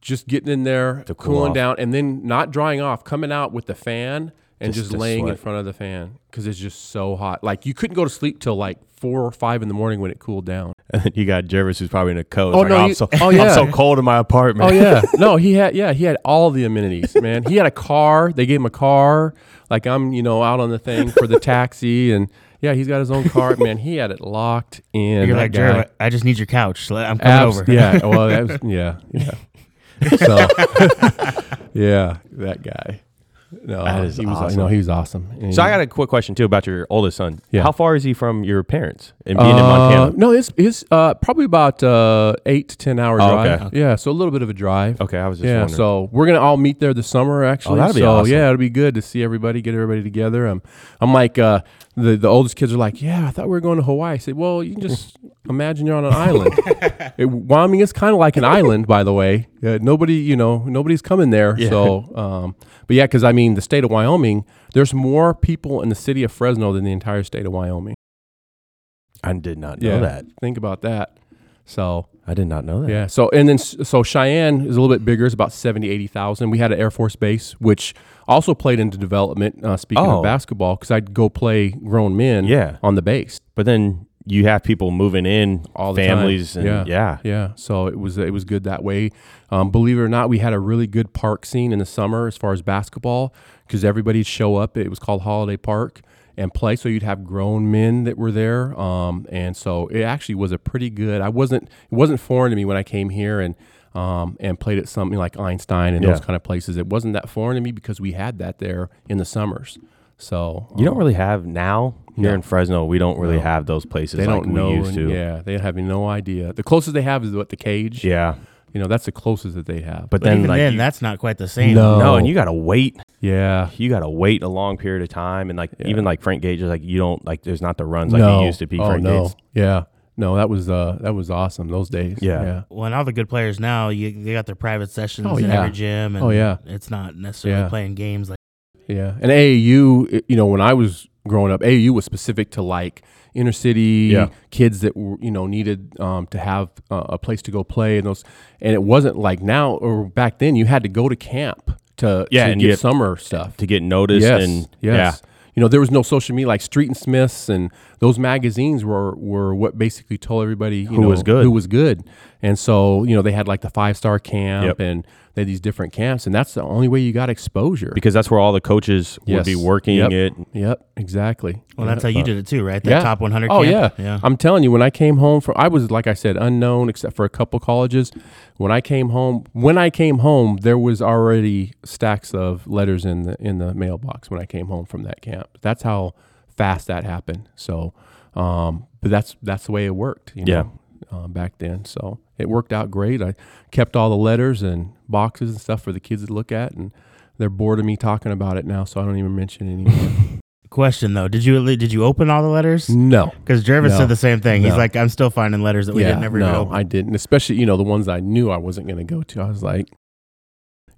just getting in there, To cool cooling off. down, and then not drying off, coming out with the fan and Just just, to laying in front of the fan because it's just so hot. Like you couldn't go to sleep till like four or five in the morning when it cooled down. And then you got Jervis who's probably in a coat. Oh, Like, no, I'm he- so, oh, I'm so cold in my apartment. Oh yeah, no, he had yeah he had all the amenities, man. He had a car. They gave him a car. Like I'm, you know, out on the thing for the taxi, and yeah, he's got his own car. Man, he had it locked in. You're like, guy. Jerv, I just need your couch. I'm coming Abs- over. Yeah. Well, that was, yeah, yeah. So, yeah, that guy. No, That is he was. awesome. No, he was awesome. And So I got a quick question too about your oldest son. Yeah. How far is he from your parents and being in Uh, Montana? No, it's it's uh, probably about uh, eight to ten hour Oh, drive. okay. Yeah, so a little bit of a drive. Okay, I was just yeah, wondering. so we're gonna all meet there this summer. Actually, Oh, that'd be so awesome. yeah, it'll be good to see everybody, get everybody together. I'm, I'm like uh, the the oldest kids are like, yeah, I thought we were going to Hawaii. I said, well, you can just imagine you're on an island. it, Wyoming is kind of like an island, by the way. Uh, nobody, you know, nobody's coming there. Yeah. So, um, but yeah, because I mean, the state of Wyoming, there's more people in the city of Fresno than the entire state of Wyoming. I did not know that. Think about that. So I did not know that. yeah. So and then so Cheyenne is a little bit bigger. It's about 70, 80,000. We had an Air Force base, which also played into development. Uh, speaking Oh. of basketball, because I'd go play grown men. Yeah. on the base But then you have people moving in, all the families, time. and yeah. yeah. So it was it was good that way. Um, believe it or not, we had a really good park scene in the summer as far as basketball because everybody'd show up. It was called Holliday Park and play. So you'd have grown men that were there, um, and so it actually was a pretty good. I wasn't it wasn't foreign to me when I came here and. Um, and played at something like Einstein and those kind of places. It wasn't that foreign to me because we had that there in the summers. So You don't um, really have now here No. in Fresno. We don't really No. have those places they like don't know. we used and- to. Yeah, they have no idea. The closest they have is what the cage. Yeah. You know, that's the closest that they have. But, But then even like then, you- that's not quite the same. No. no, and you got to wait. yeah, You got to wait a long period of time, and like Yeah. even like Frank Gage is like you don't like. There's not the runs like no. it used to be. Oh Frank no, Gage. yeah, no, that was uh, that was awesome those days. Yeah. yeah, Well, and all the good players now, you they got their private sessions Oh, in yeah. every gym. And Oh, yeah. It's not necessarily Yeah. playing games like yeah. And AAU, it- you know, when I was growing up, AAU was specific to like inner city Yeah. kids that were you know needed um, to have uh, a place to go play and those. And it wasn't like now or back then. You had to go to camp to Yeah, to and get have- summer stuff. to get noticed yes, and yes. You know, there was no social media like Street and Smiths and those magazines were were what basically told everybody you Who know, was good. who was good. And so you know they had like the five star camp Yep. and they had these different camps, and that's the only way you got exposure. because that's where all the coaches would be working Yep. it. Yep, exactly. Well, that's how you did it too, right? That Yeah. top 100 Oh camp? yeah. Yeah. I'm telling you, when I came home from, I was like I said, unknown except for a couple colleges. When I came home, when I came home, there was already stacks of letters in the in the mailbox when I came home from that camp. That's how fast that happened. So, um, but that's that's the way it worked. You Yeah. know, um, back then. So it worked out great. I kept all the letters and boxes and stuff for the kids to look at, and they're bored of me talking about it now, so I don't even mention it anymore. Question though, did you did you open all the letters? no. Because Jervis No. said the same thing. He's like, I'm still finding letters that we didn't ever even no, open. I didn't. Especially, you know, the ones I knew I wasn't going to go to. I was like,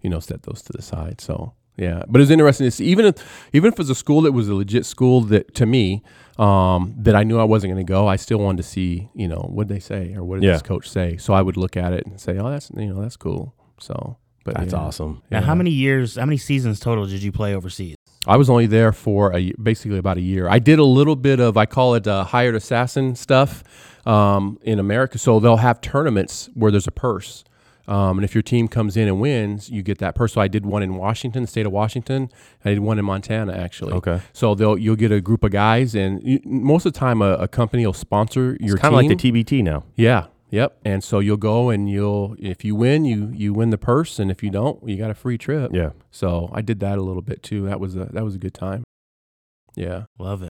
you know, set those to the side. So yeah, but it's interesting to see. Even if even if it was a school that was a legit school that to me um, that I knew I wasn't going to go, I still wanted to see, you know, what they say or what did Yeah. this coach say. So I would look at it and say, oh, that's you know, that's cool. So, but That's yeah. awesome. now, Yeah. how many years, how many seasons total did you play overseas? I was only there for a, basically about a year. I did a little bit of I call it uh, hired assassin stuff um, in America. So they'll have tournaments where there's a purse, um, and if your team comes in and wins, you get that purse. So I did one in Washington, the state of Washington. I did one in Montana actually. Okay. So they'll you'll get a group of guys, and you, most of the time a, a company will sponsor your It's kind of team. like the TBT now. Yeah. Yep. And so you'll go and you'll if you win, you you win the purse, and if you don't, you got a free trip. Yeah. So I did that a little bit too. That was a that was a good time. Yeah. Love it.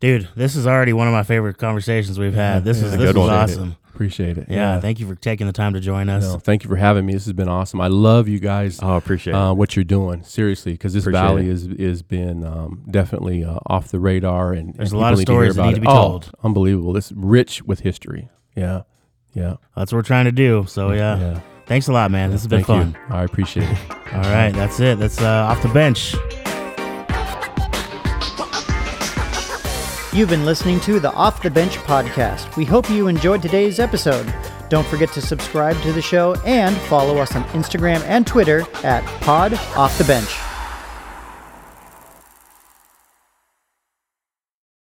Dude, this is already one of my favorite conversations we've had. This Yeah, is a this good was one. awesome. Appreciate it. Yeah, thank you for taking the time to join us. No, thank you for having me. This has been awesome. I love you guys. Oh, appreciate Uh, it. what you're doing, seriously, because this Appreciate valley it. is is been um, definitely uh, off the radar, and There's and a lot of stories that about need it. to be Oh, told. unbelievable! This rich with history. Yeah, yeah, That's what we're trying to do. So yeah, thanks a lot, man. This has been fun. you. I appreciate it. All right, that's it. That's uh, off the bench. You've been listening to the Off the Bench podcast. We hope you enjoyed today's episode. Don't forget to subscribe to the show and follow us on Instagram and Twitter at Pod Off the Bench.